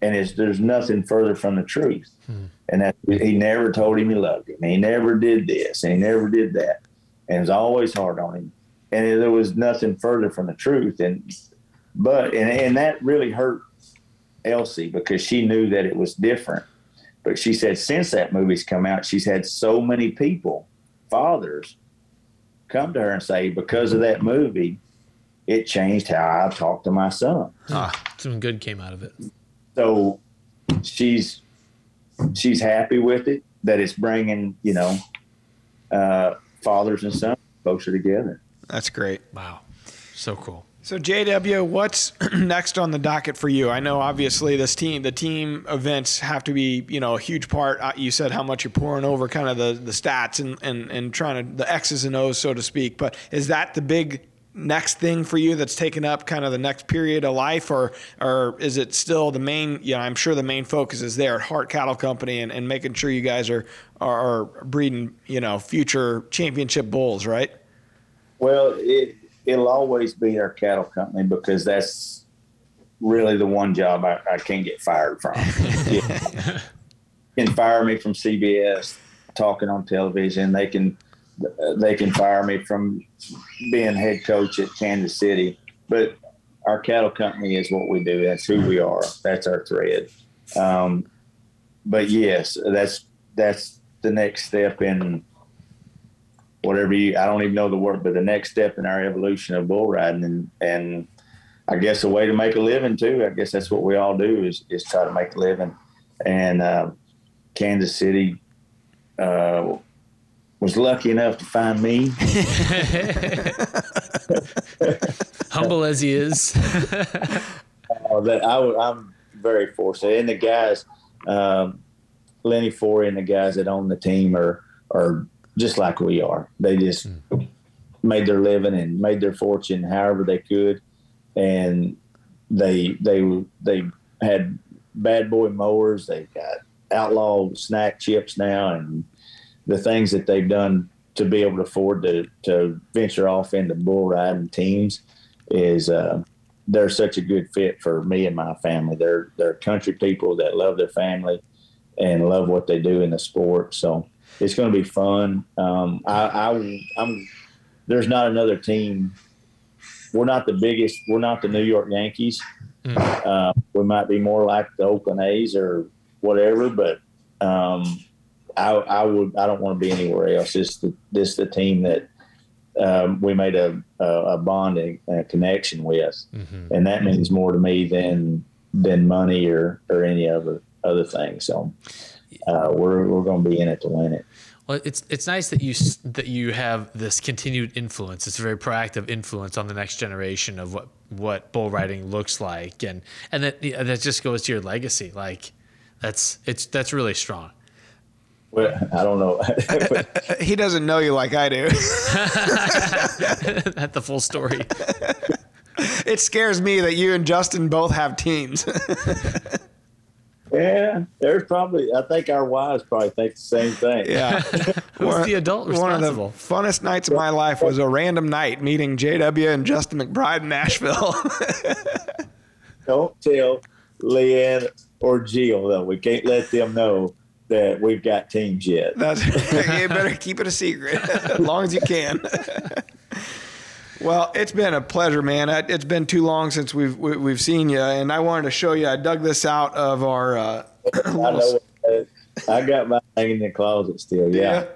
And it's, there's nothing further from the truth. Hmm. And that he never told him he loved him. He never did this and he never did that. And was always hard on him. and there was nothing further from the truth. And but and and that really hurt Elsie because she knew that it was different. But she said since that movie's come out, she's had so many people, fathers, come to her and say because of that movie, it changed how I talk to my son. Ah, some good came out of it. So she's she's happy with it that it's bringing you know uh, fathers and sons closer together. That's great. Wow, so cool. So JW, what's next on the docket for you? I know obviously this team, the team events have to be, you know, a huge part. Uh, You said how much you're pouring over kind of the, the stats and, and, and trying to the X's and O's, so to speak. But is that the big next thing for you that's taken up kind of the next period of life or or is it still the main you know i'm sure the main focus is there at hart cattle company and, and making sure you guys are, are are breeding you know future championship bulls right Well, it it'll always be our cattle company because that's really the one job I, I can't get fired from. Yeah. can fire me from CBS talking on television. They can they can fire me from being head coach at Kansas City. But our cattle company is what we do. That's who we are. That's our thread. Um, but yes, that's that's the next step in whatever you I don't even know the word, but the next step in our evolution of bull riding and and I guess a way to make a living too. I guess that's what we all do is is try to make a living. And uh, Kansas City uh, was lucky enough to find me. Humble as he is. Uh, that I, am very fortunate, and the guys, um, Lenny Forey and the guys that own the team are are just like we are. They just made their living and made their fortune however they could, and they they they had bad boy mowers. They got outlaw snack chips now, and the things that they've done to be able to afford to to venture off into bull riding teams is uh, they're such a good fit for me and my family. They're they're country people that love their family and love what they do in the sport. So it's going to be fun. Um, I, I I'm there's not another team. We're not the biggest. We're not the New York Yankees. Uh, we might be more like the Oakland A's or whatever, but um, I, I would I don't want to be anywhere else. This the this the team that um, we made a a, a bond and a connection with, and that means more to me than than money or or any other other thing. So uh, we're we're going to be in it to win it. Well, it's it's nice that you that you have this continued influence. It's a very proactive influence on the next generation of what what bull riding looks like, and and that yeah, that just goes to your legacy. Like that's it's that's really strong. Well, I don't know. he doesn't know you like i do At the full story. it scares me that you and justin both have teams yeah, there's probably. I think our wives probably think the same thing. yeah Who's the adult One of the responsible? funnest nights of my life was a random night meeting JW and Justin McBride in Nashville. Don't tell Leanne or Jill though. We can't let them know that we've got teams yet. That's you better keep it a secret as long as you can. Well, it's been a pleasure, man. It's been too long since we've we- we've seen you, and I wanted to show you. I dug this out of our. Uh, I know. uh, I got my thing in the closet still. Yeah,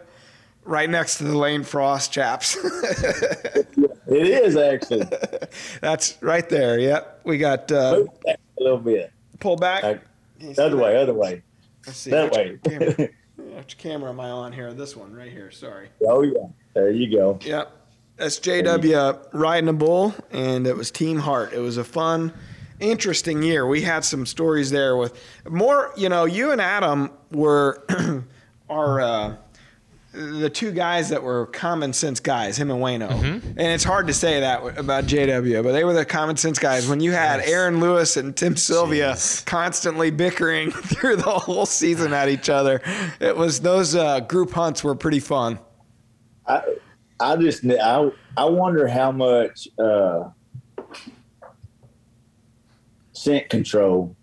Right next to the Lane Frost chaps. it is actually. That's right there. Yep. We got uh, a little bit. pull back. You other that? way, other way. Let's see. That way. Camera, which camera am I on here? This one right here. Sorry. oh yeah, there you go. Yep. That's JW riding a bull, and it was Team Hart. It was a fun, interesting year. We had some stories there with more. You know, you and Adam were our uh, the two guys that were common sense guys. Him and Waino, and it's hard to say that about JW, but they were the common sense guys. When you had Aaron Lewis and Tim Sylvia Jeez. constantly bickering through the whole season at each other, it was those uh, group hunts were pretty fun. I I just I I wonder how much uh, scent control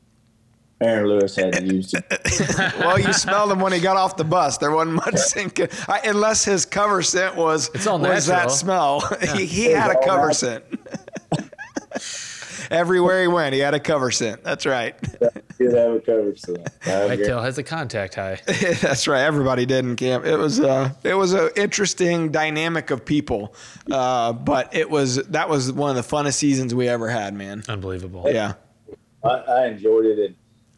Aaron Lewis hadn't eh, used eh, eh, well, you smelled him when he got off the bus. There wasn't much scent, I, unless his cover scent was It's all was that natural. smell. he, he had a cover natural. scent. Everywhere he went, he had a cover scent. That's right. Did have a cover so I My tail has a contact high. That's right. Everybody did in camp. It was uh, it was an interesting dynamic of people, uh, but it was that was one of the funnest seasons we ever had, man. Unbelievable. Yeah, I, I enjoyed it,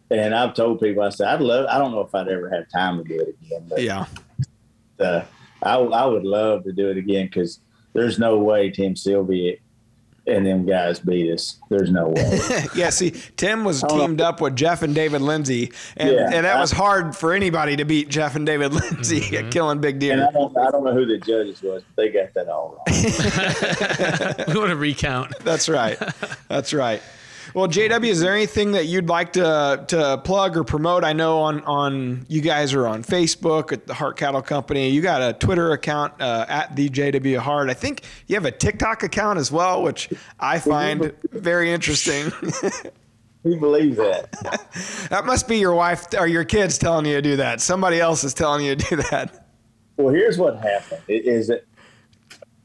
and, and I've told people I said I'd love. I don't know if I'd ever have time to do it again, but yeah. uh, I I would love to do it again because there's no way Tim Sylvia and them guys beat us. There's no way. yeah, see, Tim was teamed up with Jeff and David Lindsay, and, Yeah. and that was hard for anybody to beat Jeff and David Lindsay mm-hmm. at killing big and. I don't I don't know who the judges was, but they got that all wrong. we want to recount. That's right. That's right. Well, JW, is there anything that you'd like to to plug or promote? I know on on you guys are on Facebook at the Hart Cattle Company. You got a Twitter account uh, at the JW Hart. I think you have a TikTok account as well, which I find very interesting. Who believes that? that must be your wife or your kids telling you to do that. Somebody else is telling you to do that. Well, here's what happened. It is that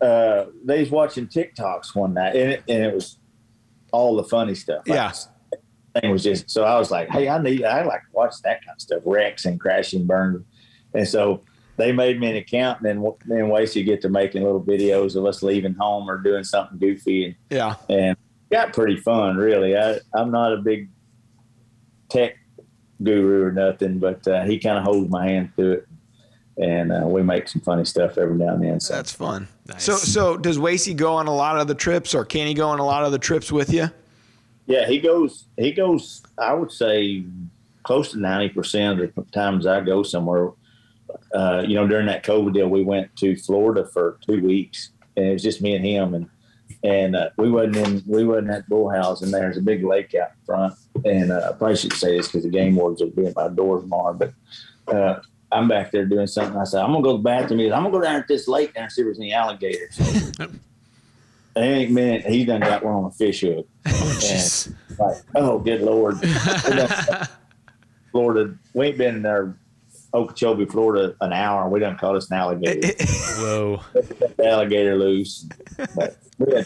uh, they was watching TikToks one night, and it, and it was all the funny stuff. Like, Yeah. thing was just so I was like, hey, I need, I like watch that kind of stuff, wrecks and crashing, burns, and so they made me an account, and then me and Wasey get to making little videos of us leaving home or doing something goofy, and Yeah. and got pretty fun, really. I, I'm not a big tech guru or nothing, but uh, he kind of holds my hand through it, and uh, we make some funny stuff every now and then. So That's fun. Nice. So so does Wasey go on a lot of the trips or can he go on a lot of the trips with you? yeah, he goes. He goes. I would say close to ninety percent of the times I go somewhere. Uh, you know, during that COVID deal, we went to Florida for two weeks, and it was just me and him, and and uh, we wasn't in we wasn't at Bullhouse, and there's a big lake out front, and uh, I probably should say this because the game wards will be at my door tomorrow, but. Uh, I'm back there doing something. I said, I'm gonna go to the bathroom. He goes, I'm gonna go down at this lake down and see if there's any alligators. It ain't minute he done got one on a fish hook. Oh, and like, oh, good lord, Florida. We ain't been in there, Okeechobee, Florida, an hour. We done caught us an alligator. Whoa. alligator loose. But we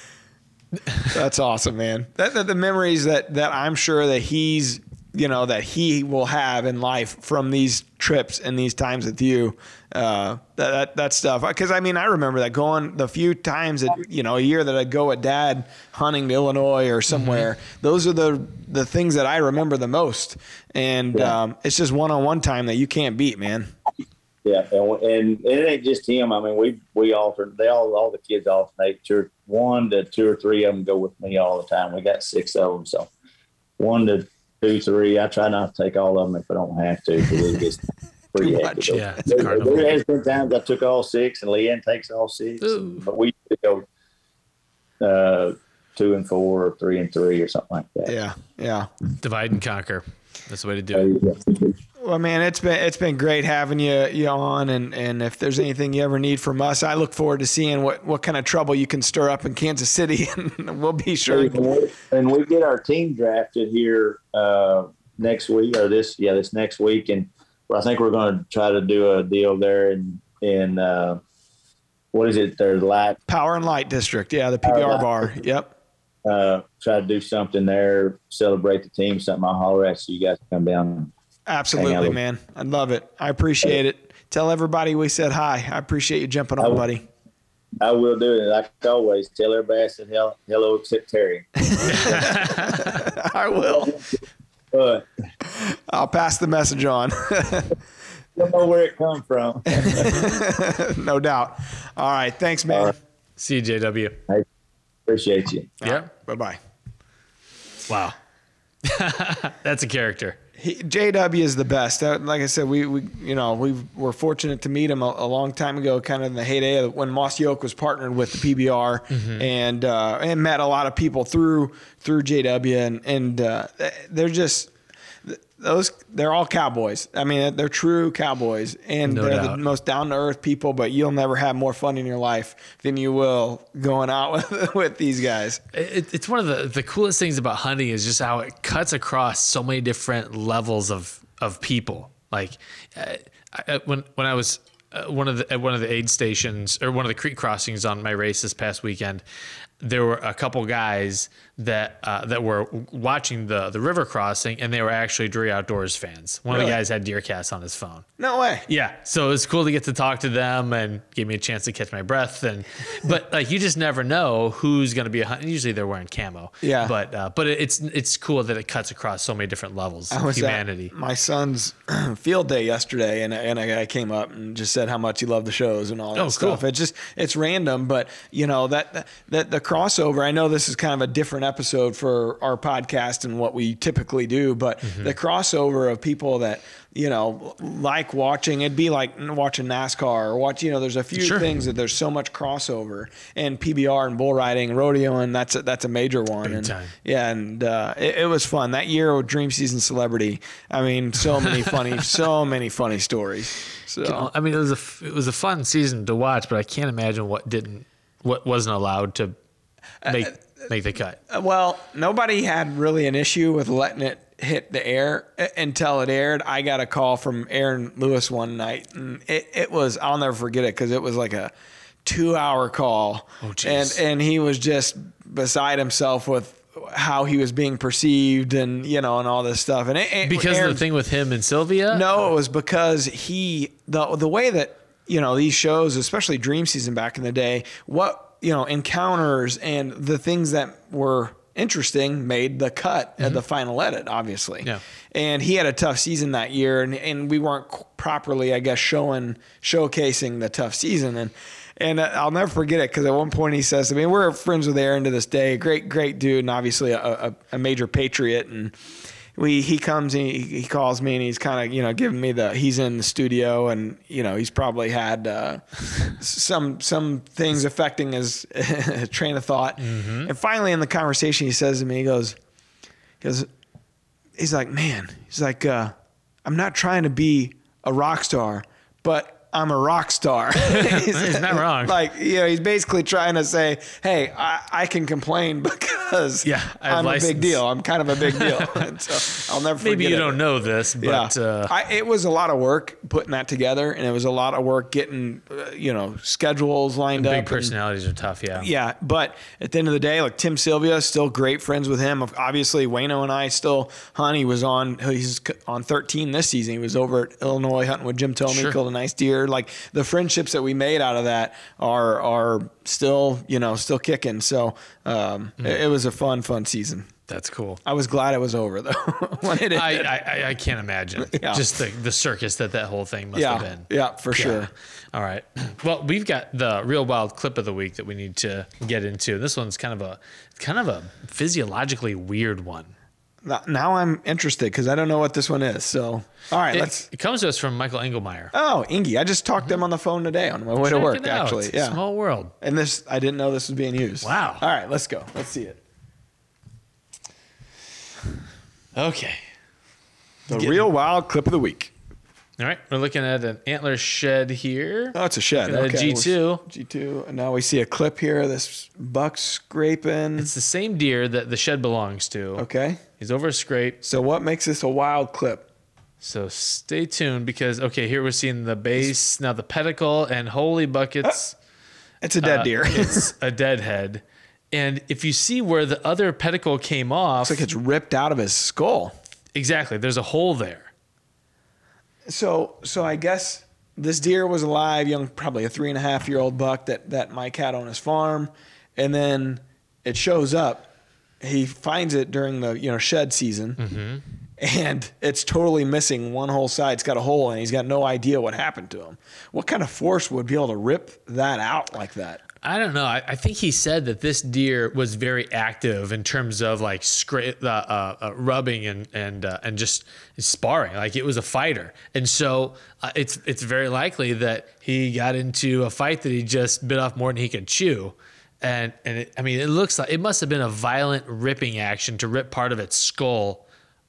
That's awesome, man. That, that the memories that that I'm sure that he's you know that he will have in life from these trips and these times with you. Uh, that, that that stuff. Because I mean, I remember that going the few times that you know a year that I go with Dad hunting to Illinois or somewhere. Those are the the things that I remember the most. And Yeah. um, it's just one on one time that you can't beat, man. yeah, and, and it ain't just him. I mean, we we alternate. They all all the kids alternate. Two, one to two or three of them go with me all the time. We got six of them, so one to two, three. I try not to take all of them if I don't have to because it gets pretty Too hectic. much. Yeah, There, there has been times I took all six, and Leanne takes all six, Ooh. but we go uh, two and four, or three and three, or something like that. Yeah, yeah. Divide and conquer. That's the way to do it. Well, man, it's been it's been great having you you on, and and if there's anything you ever need from us, I look forward to seeing what what kind of trouble you can stir up in Kansas City, and we'll be sure. And we- and we get our team drafted here uh, next week or this yeah this next week and I think we're going to try to do a deal there in in uh, what is it their light Power and Light District, yeah, the PBR bar. Yep. uh, try to do something there celebrate the team something I'll holler at so you guys can come down Absolutely, Hang man. I love it. I appreciate it. Tell everybody we said hi. I appreciate you jumping on, will. buddy. I will do it like always tell everybody I said hello, hello except Terry I will. but I'll pass the message on. don't know where it come from no doubt. All right. Thanks, man. All right. See you, JW. appreciate you Yeah. Bye bye. Wow. That's a character. He, JW is the best. Like I said, we, we you know we were fortunate to meet him a, a long time ago, kind of in the heyday of when Mossy Oak was partnered with the PBR, and uh, and met a lot of people through through JW, and and uh, they're just those they're all cowboys. I mean, they're true cowboys, and No they're doubt. the most down to earth people. But you'll never have more fun in your life than you will going out with with these guys. It, it's one of the, the coolest things about hunting is just how it cuts across so many different levels of of people. Like uh, I, when when I was uh, one of the at one of the aid stations or one of the creek crossings on my race this past weekend, there were a couple guys that uh, that were watching the the river crossing, and they were actually Drury Outdoors fans. One of the guys had DeerCast on his phone. No way. Yeah, so it was cool to get to talk to them and give me a chance to catch my breath. And but like you just never know who's going to be a hunt. Usually they're wearing camo. Yeah. but uh, but it's it's cool that it cuts across so many different levels of humanity. my son's field day yesterday, and and a guy came up and just said how much he loved the shows and all that Oh, stuff. cool. It's just it's random, but you know that that the crossover. I know this is kind of a different episode for our podcast and what we typically do, but Mm-hmm. the crossover of people that you know like watching it'd be like watching NASCAR or watch. You know, there's a few Sure. things that there's so much crossover and PBR and bull riding, rodeo, and that's a, that's a major one. Big and time. yeah, and uh, it, it was fun that year with Dream Season Celebrity. I mean, so many funny, so many funny stories. So I mean, it was a it was a fun season to watch, but I can't imagine what didn't what wasn't allowed to make make the cut. Uh, well, nobody had really an issue with letting it hit the air uh, until it aired. I got a call from Aaron Lewis one night, and it, it was I'll never forget it because it was like a two hour call, Oh, and and he was just beside himself with how he was being perceived and you know and all this stuff and it, it- Because Aaron- of the thing with him and Sylvia. No, it was because he the the way that you know these shows, especially Dream Season back in the day, what you know encounters and the things that were interesting made the cut at the final edit, obviously. Mm-hmm. Yeah. And he had a tough season that year, and, and we weren't properly, I guess, showing showcasing the tough season. And and uh, I'll never forget it because at one point he says to me, "We're friends with Aaron to this day. Great, great dude, and obviously a, a, a major patriot." And we he comes and he, he calls me and he's kind of you know giving me the he's in the studio and you know he's probably had uh, some some things affecting his train of thought. And finally in the conversation he says to me, he goes, he goes, he's like, man, he's like, uh, I'm not trying to be a rock star, but I'm a rock star. he's, not wrong. Like, you know, he's basically trying to say, hey, I, I can complain because Yeah, I I'm a big deal. I'm kind of a big deal. And so I'll never forget Maybe you it. don't know this, but Yeah, uh, I, it was a lot of work putting that together, and it was a lot of work getting, uh, you know, schedules lined up. big and- personalities are tough. Yeah. yeah, but at the end of the day, like Tim Sylvia, still great friends with him. Obviously, Waino and I still hunt. He was on he's on 13 this season. He was over at Illinois hunting with Jim Tomey, Sure. killed a nice deer. Like the friendships that we made out of that are are still you know still kicking. So um, Mm. it, it was a fun fun season. That's cool. I was glad it was over though when it. I, I, I- can't imagine Yeah. just the, the circus that that whole thing must yeah, have been. yeah, for sure. All right. Well, we've got the real wild clip of the week that we need to get into. This one's kind of a kind of a physiologically weird one. Now- Now I'm interested because I don't know what this one is. So all right, It, let's. it comes to us from Michael Engelmeyer. Oh, Ingy, I just talked to him mm-hmm. on the phone today on my way to work. Actually, yeah. Small world. And this, I didn't know this was being used. Wow. All right, let's go. Let's see it. Okay. The real wild clip of the week. All right. We're looking at an antler shed here. Oh, it's a shed. Okay. G2. G2. And now we see a clip here of this buck scraping. It's the same deer that the shed belongs to. okay. He's over a scrape. So what makes this a wild clip? So stay tuned because okay, here we're seeing the base, now the pedicle, and holy buckets. It's a dead uh, deer. it's a dead head. And if you see where the other pedicle came off, Looks like it's ripped out of his skull. exactly, there's a hole there. So, so I guess this deer was alive, young, probably a three and a half year old buck that that Mike had on his farm, and then it shows up. He finds it during the you know shed season, and it's totally missing one whole side. It's got a hole, and he's got no idea what happened to him. What kind of force would be able to rip that out like that? I don't know. I, I think he said that this deer was very active in terms of like scra- uh, uh, uh, rubbing and and uh, and just sparring. Like it was a fighter, and so uh, it's it's very likely that he got into a fight that he just bit off more than he could chew. And and it, I mean, it looks like it must have been a violent ripping action to rip part of its skull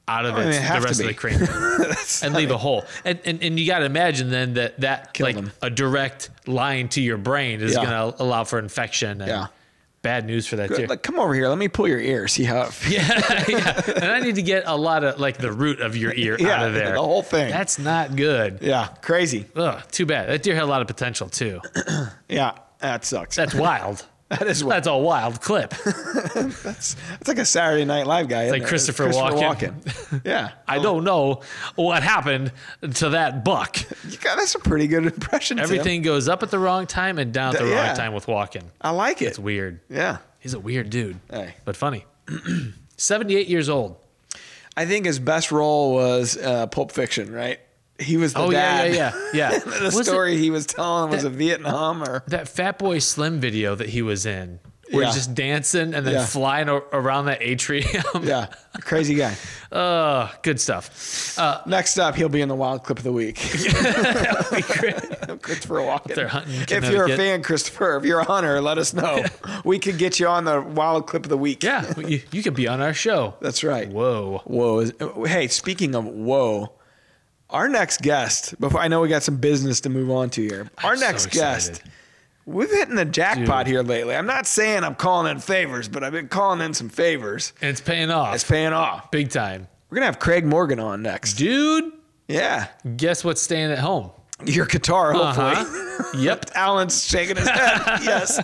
out of I mean, its, it the rest of the cranium and leave a hole. And and, and you got to imagine then that that Kill like them. a direct line to your brain is Yeah. going to allow for infection. And Yeah. Bad news for that too. Like, come over here. Let me pull your ear. See how it feels. yeah, yeah. And I need to get a lot of like the root of your ear Yeah, out of there. the whole thing. That's not good. Yeah, crazy. Ugh, too bad. That deer had a lot of potential too. Yeah, that sucks. That's wild. that is. That's a wild clip. It's like a Saturday Night Live guy. like Christopher Walken. Walken. yeah, I don't know what happened to that buck. Got, that's a pretty good impression. Tim. Everything goes up at the wrong time and down at the yeah. wrong time with walking. I like it. It's weird. Yeah, He's a weird dude, Hey. but funny. 78 years old. I think his best role was uh, Pulp Fiction. Right? He was the Oh yeah, dad. yeah, yeah, yeah. the Was it story he was telling was that- a Vietnam or that Fatboy Slim video that he was in, where Yeah. he's just dancing and then Yeah. flying around that atrium. yeah, crazy guy. Uh, good stuff. Uh, Next up, he'll be in the wild clip of the week. Christopher Walken. they're hunting if you're a fan, Christopher, if you're a hunter, let us know. we could get you on the wild clip of the week. yeah, you, you could be on our show. that's right. Whoa. Whoa. Hey, speaking of whoa, our next guest, before I know we got some business to move on to here. Our I'm so next guest, we've hitting the jackpot Dude. here lately. I'm not saying I'm calling in favors, but I've been calling in some favors. And it's paying off. It's paying off. Big time. We're going to have Craig Morgan on next. Dude, Yeah. guess what's staying at home? Your guitar, hopefully. Uh-huh. yep. Alan's shaking his head. yes.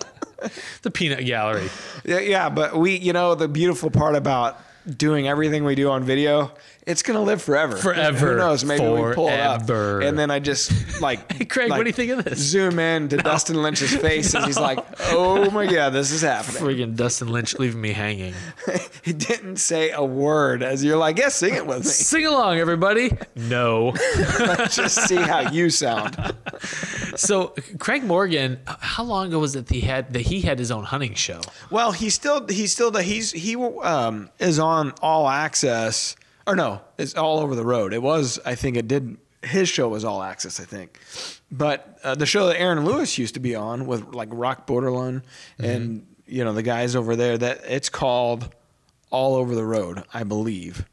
The peanut gallery. Yeah, yeah, but we, you know, the beautiful part about doing everything we do on video, it's gonna live forever. Forever. Who knows? Maybe we pull it up, Forever. and then I just like, Hey, Craig, what do you think of this? Zoom in to Dustin Lynch's face, and he's like, "Oh my god, this is happening." Friggin' Dustin Lynch leaving me hanging. he didn't say a word as you're like, "Yeah, sing it with me." Sing along, everybody. No. Let's just see how you sound. so Craig Morgan, how long ago was it that he had that he had his own hunting show? Well, he's still he's still the he's he um is on all access or no, it's all over the road. It was I think it did his show was all access I think, but uh, the show that Aaron Lewis used to be on with like Rock Borderland and you know the guys over there that it's called All Over the Road I believe.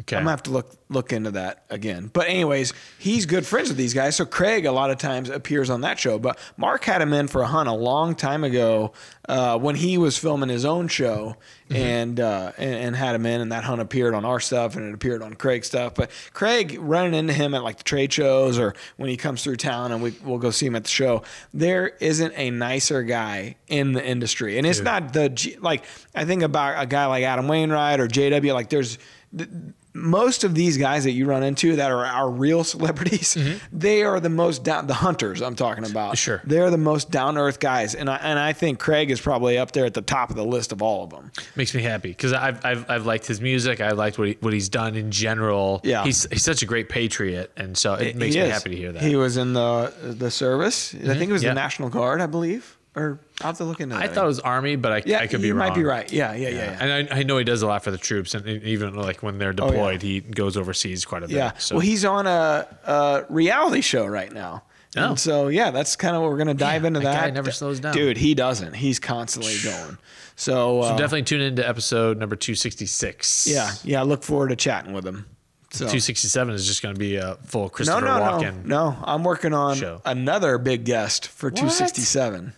Okay. I'm gonna have to look look into that again. But anyways, he's good friends with these guys. So Craig a lot of times appears on that show. But Mark had him in for a hunt a long time ago uh, when he was filming his own show, and, uh, and and had him in, and that hunt appeared on our stuff, and it appeared on Craig's stuff. But Craig running into him at like the trade shows or when he comes through town, and we we'll go see him at the show. There isn't a nicer guy in the industry, and it's not the like I think about a guy like Adam Wainwright or JW. Like there's th- most of these guys that you run into that are our real celebrities, mm-hmm. they are the most down the hunters I'm talking about. Sure. They're the most down to earth guys. And I and I think Craig is probably up there at the top of the list of all of them. Makes me happy because I've, I've I've liked his music. I liked what he, what he's done in general. Yeah. he's he's such a great patriot, and so it makes me is. happy to hear that. He was in the the service. I mm-hmm. think it was Yeah. the National Guard, I believe. Or I'll have to look into that. I thought it was Army, but I, yeah, I could be wrong. you might be right. Yeah, yeah, yeah. yeah. And I, I know he does a lot for the troops, and even like when they're Oh, yeah. deployed, he goes overseas quite a bit. Yeah. So Well, he's on a, a reality show right now. Oh. And so yeah, that's kind of what we're gonna dive into that that. guy never slows down. dude. He doesn't. He's constantly going. So, uh, definitely tune into episode number two sixty six. yeah, yeah. Look forward to chatting with him. So two sixty seven is just going to be a full no, Christopher no, no, Walken. no. I'm working on show. another big guest for 267.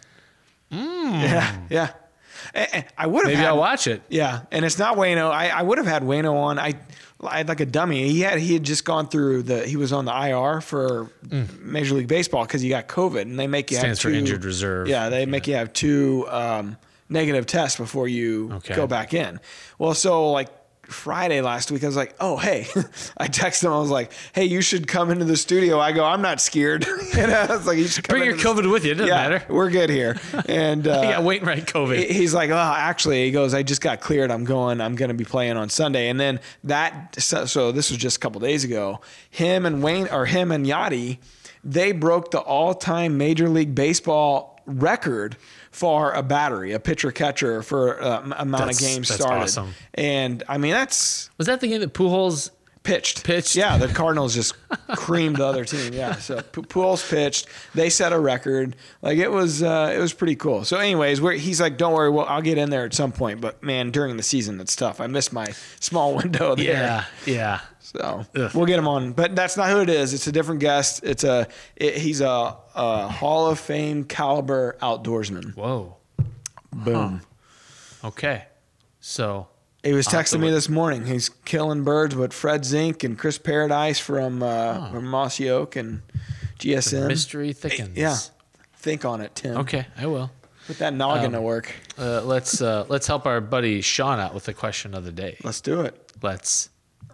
Yeah, yeah. Eh, eh, I would have Maybe had, I'll watch it. Yeah, and it's not Waino. I, I would have had Waino on. I I had like a dummy. He had he had just gone through the. He was on the IR for Major League Baseball because he got COVID, and they make you Mm. Stands have for two, injured reserve. Yeah, they make you have two um, negative tests before you Okay. go back in. Well, so like. Friday last week, I was like, "Oh, hey!" I texted him. I was like, "Hey, you should come into the studio." I go, "I'm not scared." you know, I was like, "You should come Bring your COVID with you. It doesn't yeah, matter. We're good here. And uh, Yeah, wait right COVID. he's like, oh, actually, he goes, I just got cleared. I'm going. I'm going to be playing on Sunday. And then that. So, so this was just a couple days ago. Him and Wayne, or him and Yadi, they broke the all-time Major League Baseball record for a battery, a pitcher catcher for uh, amount That's- of games that's started. awesome. And I mean, that's Was that the game that Pujols Pitched. Pitched. Yeah, the Cardinals just creamed the other team. Yeah. So P- Pujols pitched. They set a record. Like it was, uh, it was pretty cool. So, anyways, we he's like, "Don't worry, well, I'll get in there at some point." But man, during the season, it's tough. I missed my small window there. Yeah, yeah. So Ugh. we'll get him on, but that's not who it is. It's a different guest. It's a it, he's a, a Hall of Fame caliber outdoorsman. Whoa. Boom. Okay. So He was I'll texting me this morning. He's killing birds with Fred Zink and Chris Paradise from uh, from Mossy Oak and GSM. mystery thickens. Yeah, think on it, Tim. Okay, I will. Put that noggin Um, to work. Uh, let's uh, let's help our buddy Sean out with the question of the day. Let's do it. Let's.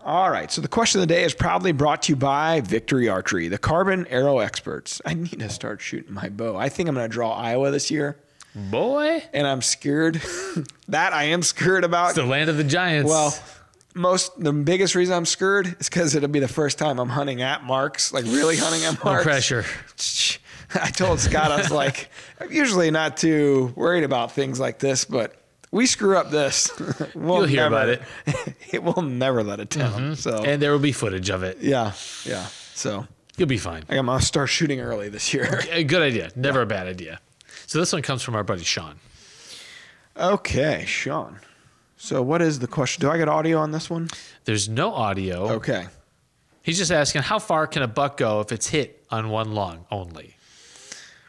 All right. So the question of the day is proudly brought to you by Victory Archery, the carbon arrow experts. I need to start shooting my bow. I think I'm going to draw Iowa this year. Boy, and I'm scared. that I am scared about. it's the land of the giants. well, most the biggest reason I'm scared is because it'll be the first time I'm hunting at marks, like really hunting at no marks. pressure. I told Scott I was like, I'm usually not too worried about things like this, but we screw up this. we'll You'll hear never, about it. it will never let it down. Mm-hmm. So And there will be footage of it. yeah, yeah. So You'll be fine. I'm gonna start shooting early this year. A good idea. Never a bad idea. So this one comes from our buddy Sean. okay, Sean. So what is the question? Do I get audio on this one? There's no audio. Okay. He's just asking how far can a buck go if it's hit on one lung only?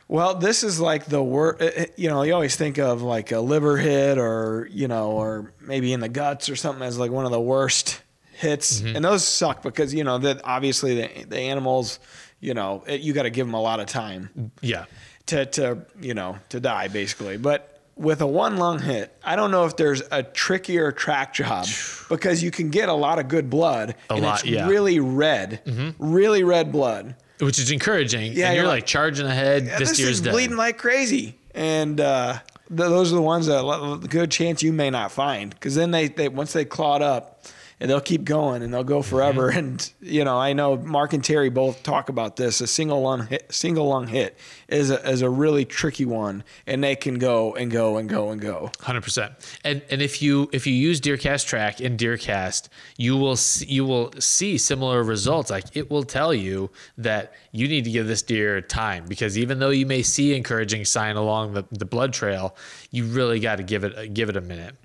Well, this is like the worst. Eh, eh, you know, you always think of like a liver hit, or you know, or maybe in the guts or something as like one of the worst hits, mm-hmm. and those suck because you know that obviously the the animals, you know, it, you got to give them a lot of time Yeah. to to you know to die basically, but. With a one lung hit, I don't know if there's a trickier track job because you can get a lot of good blood A and lot, it's yeah. really red, mm-hmm. really red blood. Which is encouraging. Yeah, and you're you're like, like, charging ahead. Yeah, this, this dead. bleeding like crazy, and uh, th- those are the ones that a good chance you may not find because then they, they once they clawed up, and they'll keep going and they'll go forever. Mm-hmm. And you know, I know Mark and Terry both talk about this. A single lung hit, single lung hit is a, is a really tricky one, and they can go and go and go and go. Hundred percent. And and if you if you use DeerCast track in DeerCast, you will see, you will see similar results. Like it will tell you that you need to give this deer time because even though you may see encouraging sign along the, the blood trail, you really got to give it give it a minute.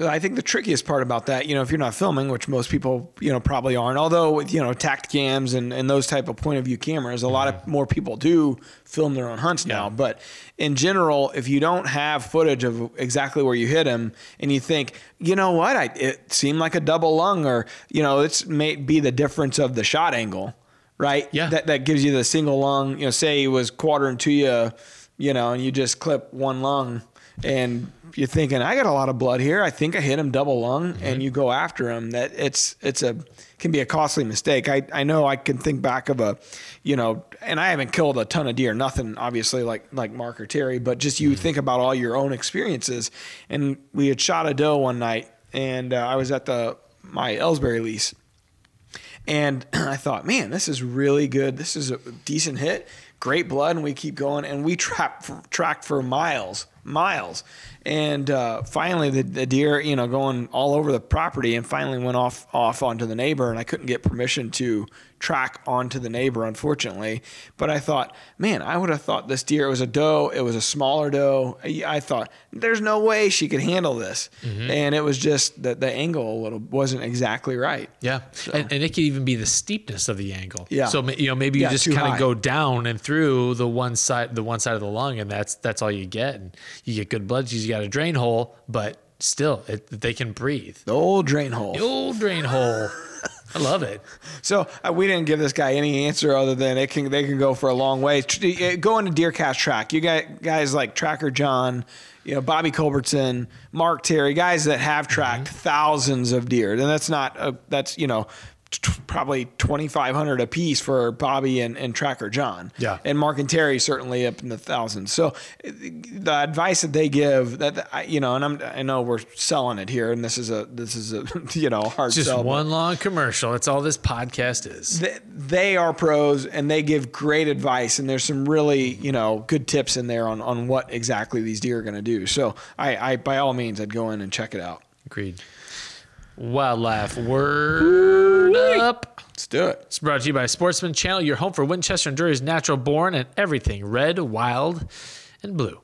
So I think the trickiest part about that, you know, if you're not filming, which most people, you know, probably aren't, although with, you know, Tactacams and, and those type of point of view cameras, a lot of mm-hmm. more people do film their own hunts now. But in general, if you don't have footage of exactly where you hit him and you think, you know what, I, it seemed like a double lung or, you know, it's may be the difference of the shot angle, right? Yeah. That, that gives you the single lung, you know, say he was quartering to you, you know, and you just clip one lung and you're thinking, I got a lot of blood here. I think I hit him double lung, and you go after him. That it's it's a can be a costly mistake. I I know I can think back of a, you know, and I haven't killed a ton of deer, nothing obviously like like Mark or Terry, but just you think about all your own experiences. And we had shot a doe one night, and uh, I was at the my Ellsbury lease, and I thought, man, this is really good. This is a decent hit. Great blood, and we keep going, and we track for, tracked for miles, miles, and uh, finally the, the deer, you know, going all over the property, and finally went off off onto the neighbor, and I couldn't get permission to track onto the neighbor, unfortunately. But I thought, man, I would have thought this deer was a doe. It was a smaller doe. I, thought there's no way she could handle this, mm-hmm. and it was just that the angle a little wasn't exactly right. Yeah, and, and it could even be the steepness of the angle. Yeah. So you know maybe you Yeah, just kind of go down and through the one side the one side of the lung, and that's that's all you get, and you get good blood. You got a drain hole, but still it, they can breathe. The old drain hole. The old drain hole. I love it. So uh, we didn't give this guy any answer other than it can they can go for a long way. Tr- uh, Go into DeerCast track. You got guys like Tracker John, you know Bobby Culbertson, Mark Terry, guys that have tracked thousands of deer, and that's not a, that's you know. T- Probably twenty five hundred a piece for Bobby and, and Tracker John, Yeah. and Mark and Terry certainly up in the thousands. So, the advice that they give, that I- you know, and I'm I know we're selling it here, and this is a this is a you know hard It's just sell. one long commercial. That's all this podcast is. th- they are pros and they give great advice and there's some really you know good tips in there on, on what exactly these deer are going to do so I, I by all means i'd go in and check it out Agreed. Wildlife word up. Let's do it. It's brought to you by Sportsman Channel, your home for Winchester and Drury's natural born and everything red, wild, and blue.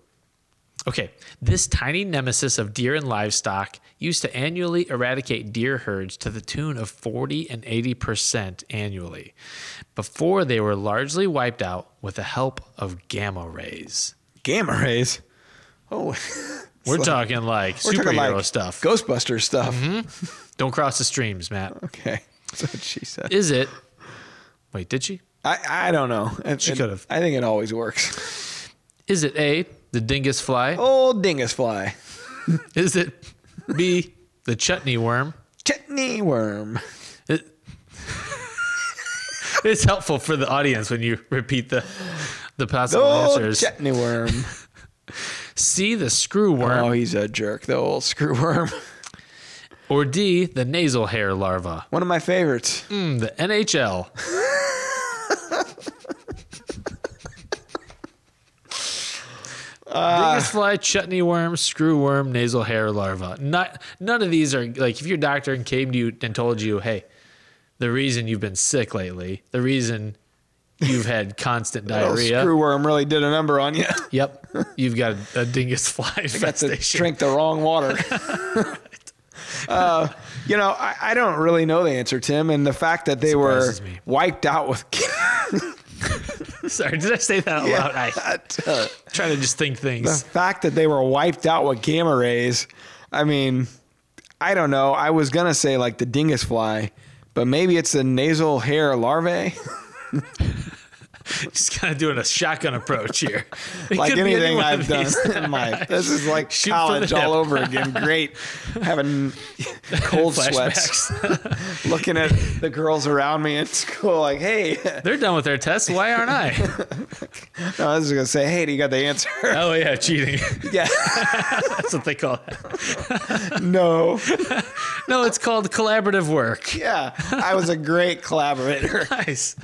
Okay, this tiny nemesis of deer and livestock used to annually eradicate deer herds to the tune of 40 and 80% annually before they were largely wiped out with the help of gamma rays. Gamma rays. Oh, We're talking like we're superhero talking like stuff. Ghostbuster stuff. Mm-hmm. Don't cross the streams, Matt. Okay, that's what she said. Is it? Wait, did she? I, I don't know. It- She could've. I think it always works. Is it A, the dingus fly? Old dingus fly. Is it B, the chutney worm? Chutney worm. It- it's helpful for the audience when you repeat the the possible Old answers. chutney worm. C, the screw worm, Oh, he's a jerk. The old screw worm. Or D, the nasal hair larva. One of my favorites. Mm, the NHL. Dingus fly, chutney worm, screw worm, nasal hair larva. Not none of these are like if your doctor came to you and told you, hey, the reason you've been sick lately, the reason you've had constant diarrhea. screw worm really did a number on you. Yep, you've got a, a dingus fly Got to infestation. drink the wrong water. uh, you know, I, I don't really know the answer, Tim. And the fact that they were me. wiped out with. Sorry, did I say that out loud? I uh, try to just think things. the fact that they were wiped out with gamma rays. I mean, I don't know. I was gonna say like the dingus fly, but maybe it's the nasal hair larvae. Just kind of doing a shotgun approach here. It like any anything I've done in my this is like Shoot college all over again. Great, having cold sweats, looking at the girls around me in school. Like, hey, They're done with their tests. Why aren't I? no, I was gonna say, hey, do you got the answer? Oh yeah, cheating. yeah, That's what they call it. no, No, it's called collaborative work. yeah. I was a great collaborator. Nice.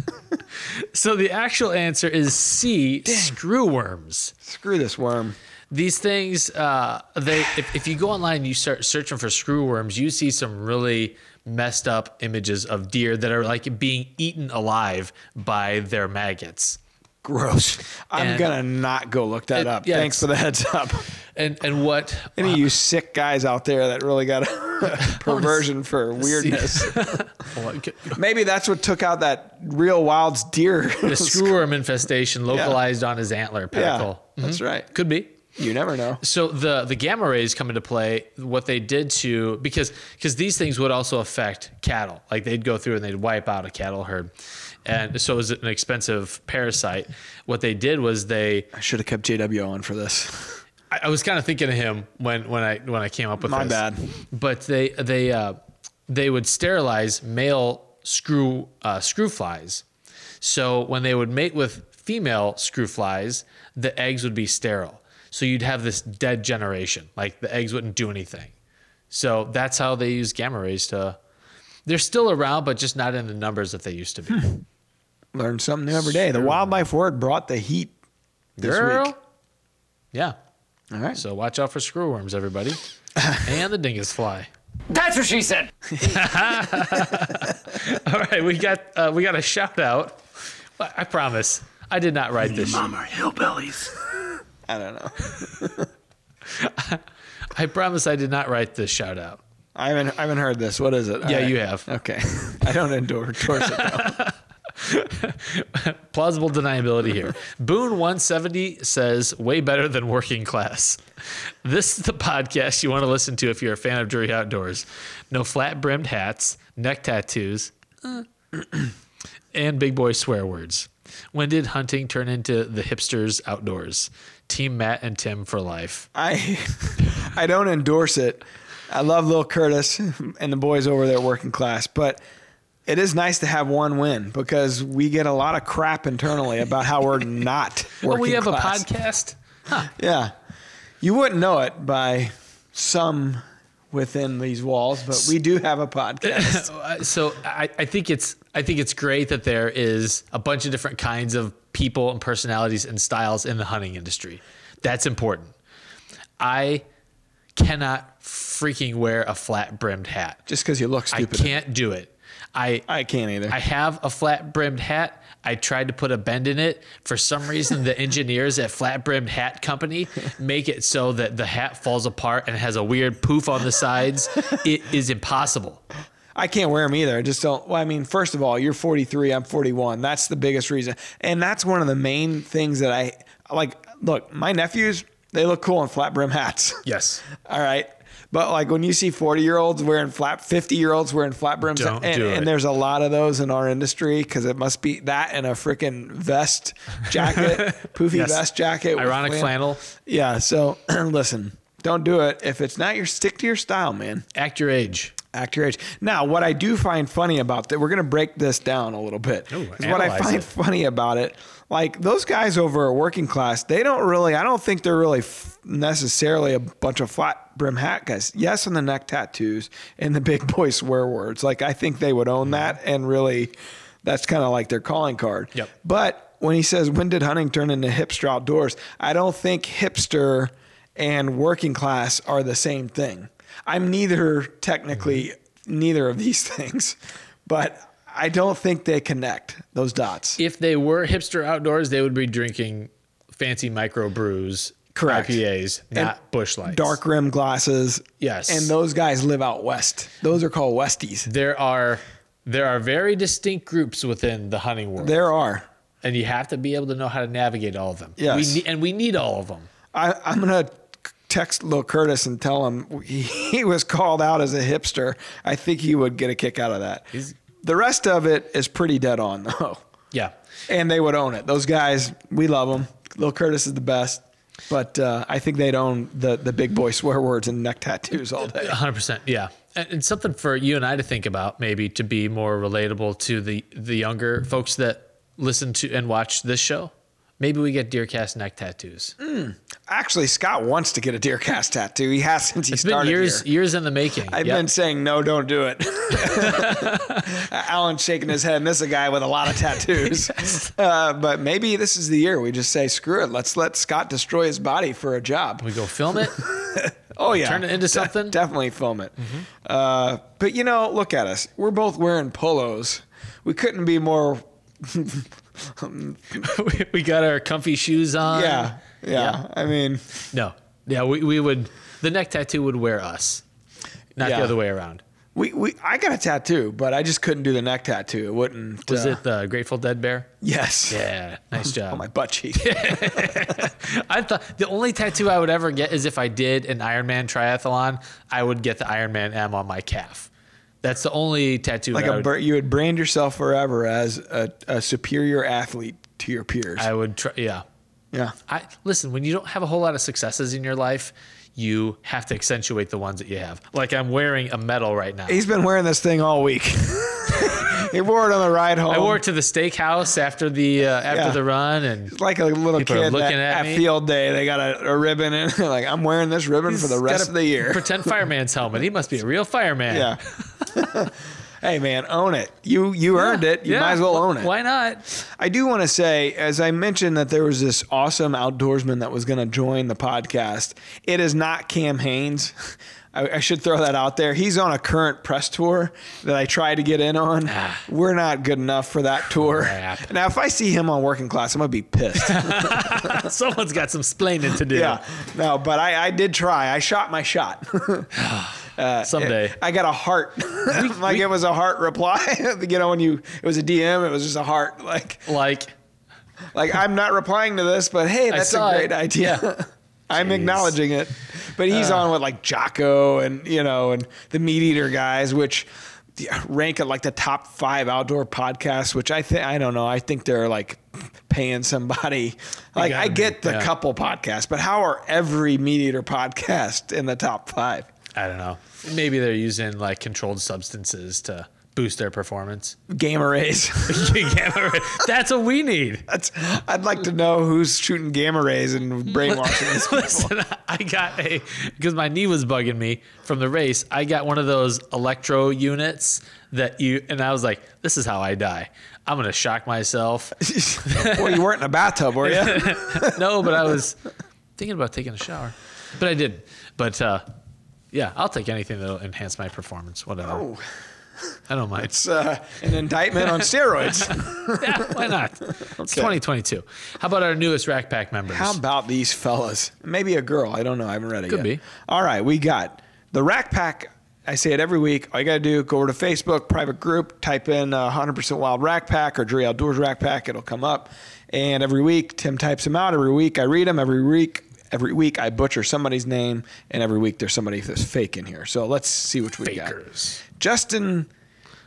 So the actual answer is C. Screw worms. Screw this worm. These things, uh, they if, if you go online and you start searching for screw worms, you see some really messed up images of deer that are like being eaten alive by their maggots. Gross. I'm And- gonna not go look that It- up. yeah, Thanks for the heads up. And and what Any of uh, you sick guys out there that really got a perversion for weirdness. Maybe that's what took out that real wild's deer. the screw worm infestation localized on his antler yeah, pedicle. that's mm-hmm. right. Could be. You never know. So the the gamma rays come into play. What they did to because because these things would also affect cattle. Like they'd go through and they'd wipe out a cattle herd, and so it was an expensive parasite. What they did was they. I should have kept JW on for this. I, I was kind of thinking of him when when I when I came up with My this. bad. But they they uh, they would sterilize male screw uh, screw flies. So when they would mate with female screw flies, the eggs would be sterile. So you'd have this dead generation. Like the eggs wouldn't do anything. So that's how they use gamma rays to. They're still around, but just not in the numbers that they used to be. Learn something new every day. The wildlife word brought the heat this Girl. week. Yeah. All right. So watch out for screwworms, everybody, and the dingus fly. That's what she said. All right, we got uh, we got a shout out. I promise, I did not write this. Mom are hillbillies. I don't know. I promise, I did not write this shout out. I haven't I haven't heard this. What is it? All Yeah, right. you have. Okay. I don't endorse endorse it though. Plausible deniability here. Boone 170 says, way better than working class. This is the podcast you want to listen to if you're a fan of Drury Outdoors. No flat brimmed hats, neck tattoos, and big boy swear words. When did hunting turn into the hipsters outdoors? Team Matt and Tim for life. I I don't endorse it. I love Lil Curtis and the boys over there working class, but it is nice to have one win because we get a lot of crap internally about how we're not working Oh, we have class. a podcast? Yeah. You wouldn't know it by some within these walls, but we do have a podcast. Uh, so I, I think it's I think it's great that there is a bunch of different kinds of people and personalities and styles in the hunting industry. That's important. I cannot freaking wear a flat brimmed hat. Just because you look stupid. I can't do it. I I can't either. I have a flat brimmed hat. I tried to put a bend in it. For some reason, the engineers at Flat Brimmed Hat Company make it so that the hat falls apart and has a weird poof on the sides. It is impossible. I can't wear them either. I just don't. Well, I mean, first of all, you're 43, I'm 41. That's the biggest reason. And that's one of the main things that I like. Look, my nephews, they look cool in flat brim hats. Yes. All right. But like when you see 40 year olds wearing flat, 50 year olds wearing flat brims, and, and there's a lot of those in our industry because it must be that and a freaking vest jacket, poofy Yes. vest jacket, with Ironic flannel. Yeah. So listen, don't do it if it's not your stick to your style, man. Act your age. Act your age. Now, what I do find funny about that, we're going to break this down a little bit. Ooh, what I find it. funny about it, like those guys over at working class, they don't really, I don't think they're really f- necessarily a bunch of flat brim hat guys. Yes, on the neck tattoos and the big boy swear words. Like, I think they would own that mm-hmm. and really, that's kind of like their calling card. Yep. But when he says, when did hunting turn into hipster outdoors? I don't think hipster and working class are the same thing. I'm neither technically mm-hmm. neither of these things, but I don't think they connect those dots. If they were hipster outdoors, they would be drinking fancy micro brews, Correct. IPAs, And not Busch Lights. Dark rim glasses. Yes. And those guys live out west. Those are called Westies. There are there are very distinct groups within the hunting world, There are. and you have to be able to know how to navigate all of them. Yes. we need, and we need all of them. I, I'm gonna text Lil Curtis and tell him he, he was called out as a hipster. I think he would get a kick out of that. He's- the rest of it is pretty dead on though, Yeah, and they would own it. Those guys, we love them. Lil Curtis is the best, but uh, I think they'd own the the big boy swear words and neck tattoos all day. hundred percent. Yeah, and, and something for you and I to think about, maybe to be more relatable to the the younger folks that listen to and watch this show. Maybe we get DeerCast neck tattoos. Actually, Scott wants to get a DeerCast tattoo. He has since he It's been years here. years in the making. I've Yep. been saying no, don't do it. Alan's shaking his head, and this is a guy with a lot of tattoos. uh, but maybe this is the year we just say screw it. Let's let Scott destroy his body for a job. we go film it. Oh yeah, turn it into De- something? definitely film it. Uh, but you know, look at us. We're both wearing polos. We couldn't be more. we, we got our comfy shoes on. Yeah, yeah. I mean, No. Yeah, we, we would the neck tattoo would wear us. Not Yeah. the other way around. we, we I got a tattoo, but I just couldn't do the neck tattoo. It wouldn't. Was uh, it the Grateful Dead bear? Yes. Yeah, nice job. On my butt cheek. I thought the only tattoo I would ever get is if I did an Ironman triathlon, I would get the Ironman M on my calf. That's the only tattoo like a would, you would brand yourself forever as a, a superior athlete to your peers. I would try. Yeah. Yeah. I listen. When you don't have a whole lot of successes in your life, you have to accentuate the ones that you have. Like I'm wearing a medal right now. He's been wearing this thing all week. he wore it on the ride home. I wore it to the steakhouse after the uh, after Yeah. the run, and like a little kid looking at at, me. field day. They got a, a ribbon in. like I'm wearing this ribbon for the rest of the year. Pretend fireman's helmet. He must be a real fireman. yeah. hey man, own it. You you earned it. You Yeah. might as well own it. Why not? I do want to say, as I mentioned, that there was this awesome outdoorsman that was going to join the podcast. It is not Cam Hanes. I, I should throw that out there. He's on a current press tour that I tried to get in on. Ah. We're not good enough for that tour. Crap. Now, if I see him on working class, I'm gonna be pissed. Someone's got some splaining to do. yeah, no, but I, I did try. I shot my shot. Someday. I got a heart, like it was a heart reply. you know, when you it was a DM, it was just a heart. Like Like Like I'm not replying to this, but hey, that's a great it. idea. Yeah. I'm Jeez. acknowledging it. But he's Uh. on with like Jocko and you know and the MeatEater guys, which rank at like the top five outdoor podcasts. Which I think I don't know. I think they're like paying somebody. Like I be, get the yeah. couple podcasts, but how are every MeatEater podcast in the top five? I don't know. Maybe they're using like controlled substances to boost their performance. Gamma rays. gamma rays. That's what we need. That's, I'd like to know who's shooting gamma rays and brainwashing these people. Listen, I got a because my knee was bugging me from the race. I got one of those electro units that you and I was like, "This is how I die. I'm gonna shock myself." well, you weren't in a bathtub, were you? no, but I was thinking about taking a shower, but I didn't. But uh, Yeah, I'll take anything that'll enhance my performance. Whatever. Oh. I don't mind. It's uh, an indictment on steroids. yeah, why not? It's 2022. How about our newest Rack Pack members? How about these fellas? Maybe a girl. I don't know. I haven't read it yet. Could yet. be. All right, we got the Rack Pack. I say it every week. All you got to do, go over to Facebook, private group, type in uh, 100% Wild Rack Pack or Drury Outdoors Rack Pack. It'll come up. And every week, Tim types them out. Every week, I read them. Every week, every week, I butcher somebody's name. And every week, there's somebody that's fake in here. So let's see which we Fakers. got. Justin,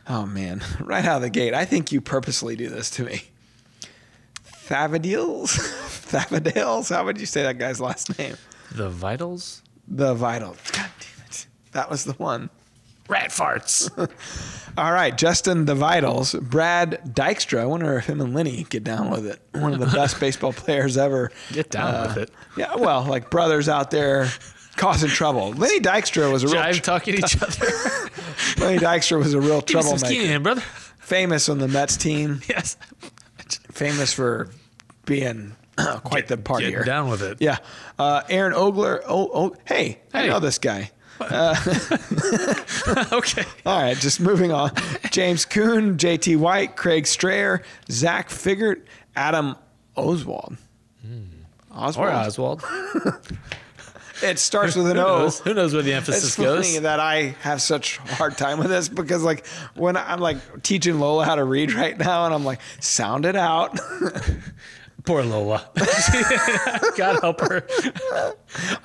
oh man, right out of the gate. I think you purposely do this to me. Thavadils? Thavadils? How would you say that guy's last name? The Vitals? The Vital. God damn it. That was the one. Rat farts. All right, Justin the Vitals. Brad Dykstra. I wonder if him and Lenny get down with it. One of the best baseball players ever. Get down with it. Yeah, well, like brothers out there causing trouble. Lenny Dykstra was a real Jive talking to each other. Lenny Dykstra was a real Give me some skinny troublemaker. in, brother. Famous on the Mets team. Yes. Famous for being quite the partier. Get down with it. Yeah. Uh, Aaron Ogler. Oh, oh, hey, I know this guy. Uh, okay. All right, just moving on. James Kuhn, JT White, Craig Strayer, Zach Figert, Adam Oswald. Hmm. Oswald. Or Oswald. It starts with an Who O. knows? Who knows where the emphasis It's emphasis funny goes? that I have such a hard time with this because, like, when I'm like teaching Lola how to read right now, and I'm like, sound it out. Poor Lola. God help her.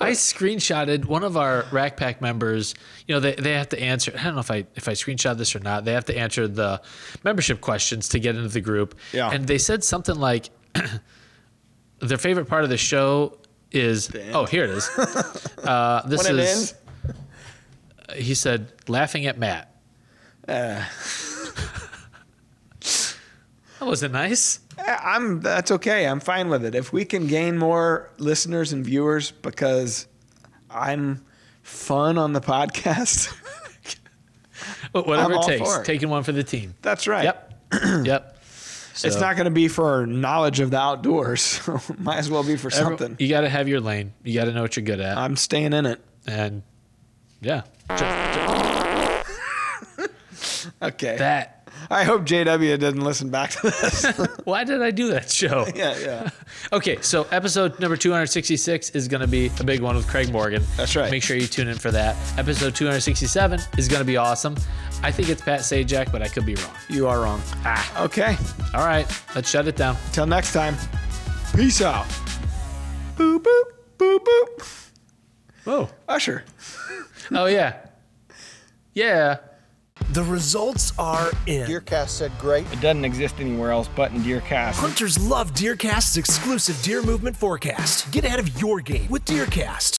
I screenshotted one of our Rack Pack members. You know, they, they have to answer. I don't know if I if I screenshot this or not. They have to answer the membership questions to get into the group. Yeah. And they said something like their favorite part of the show is oh here it is. Uh, this when it is ends, he said laughing at Matt. Uh. that wasn't nice. Eh, I'm. That's okay. I'm fine with it. If we can gain more listeners and viewers because I'm fun on the podcast. Whatever it takes, taking one for the team. That's right. Yep. yep. It's not going to be for knowledge of the outdoors. So might as well be for Every- something. You got to have your lane. You got to know what you're good at. I'm staying in it. and yeah, Okay. that. I hope JW doesn't listen back to this. Why did I do that show? yeah, yeah. Okay, so episode number 266 is going to be a big one with Craig Morgan. That's right. Make sure you tune in for that. Episode 267 is going to be awesome. I think it's Pat Sajak, but I could be wrong. You are wrong. Ah. Okay. All right, let's shut it down. Till next time. Peace out. Boop boop boop boop. Oh, Usher. oh yeah, yeah. The results are in. Deercast said great. It doesn't exist anywhere else but in Deercast. Hunters love Deercast's exclusive deer movement forecast. Get ahead of your game with Deercast.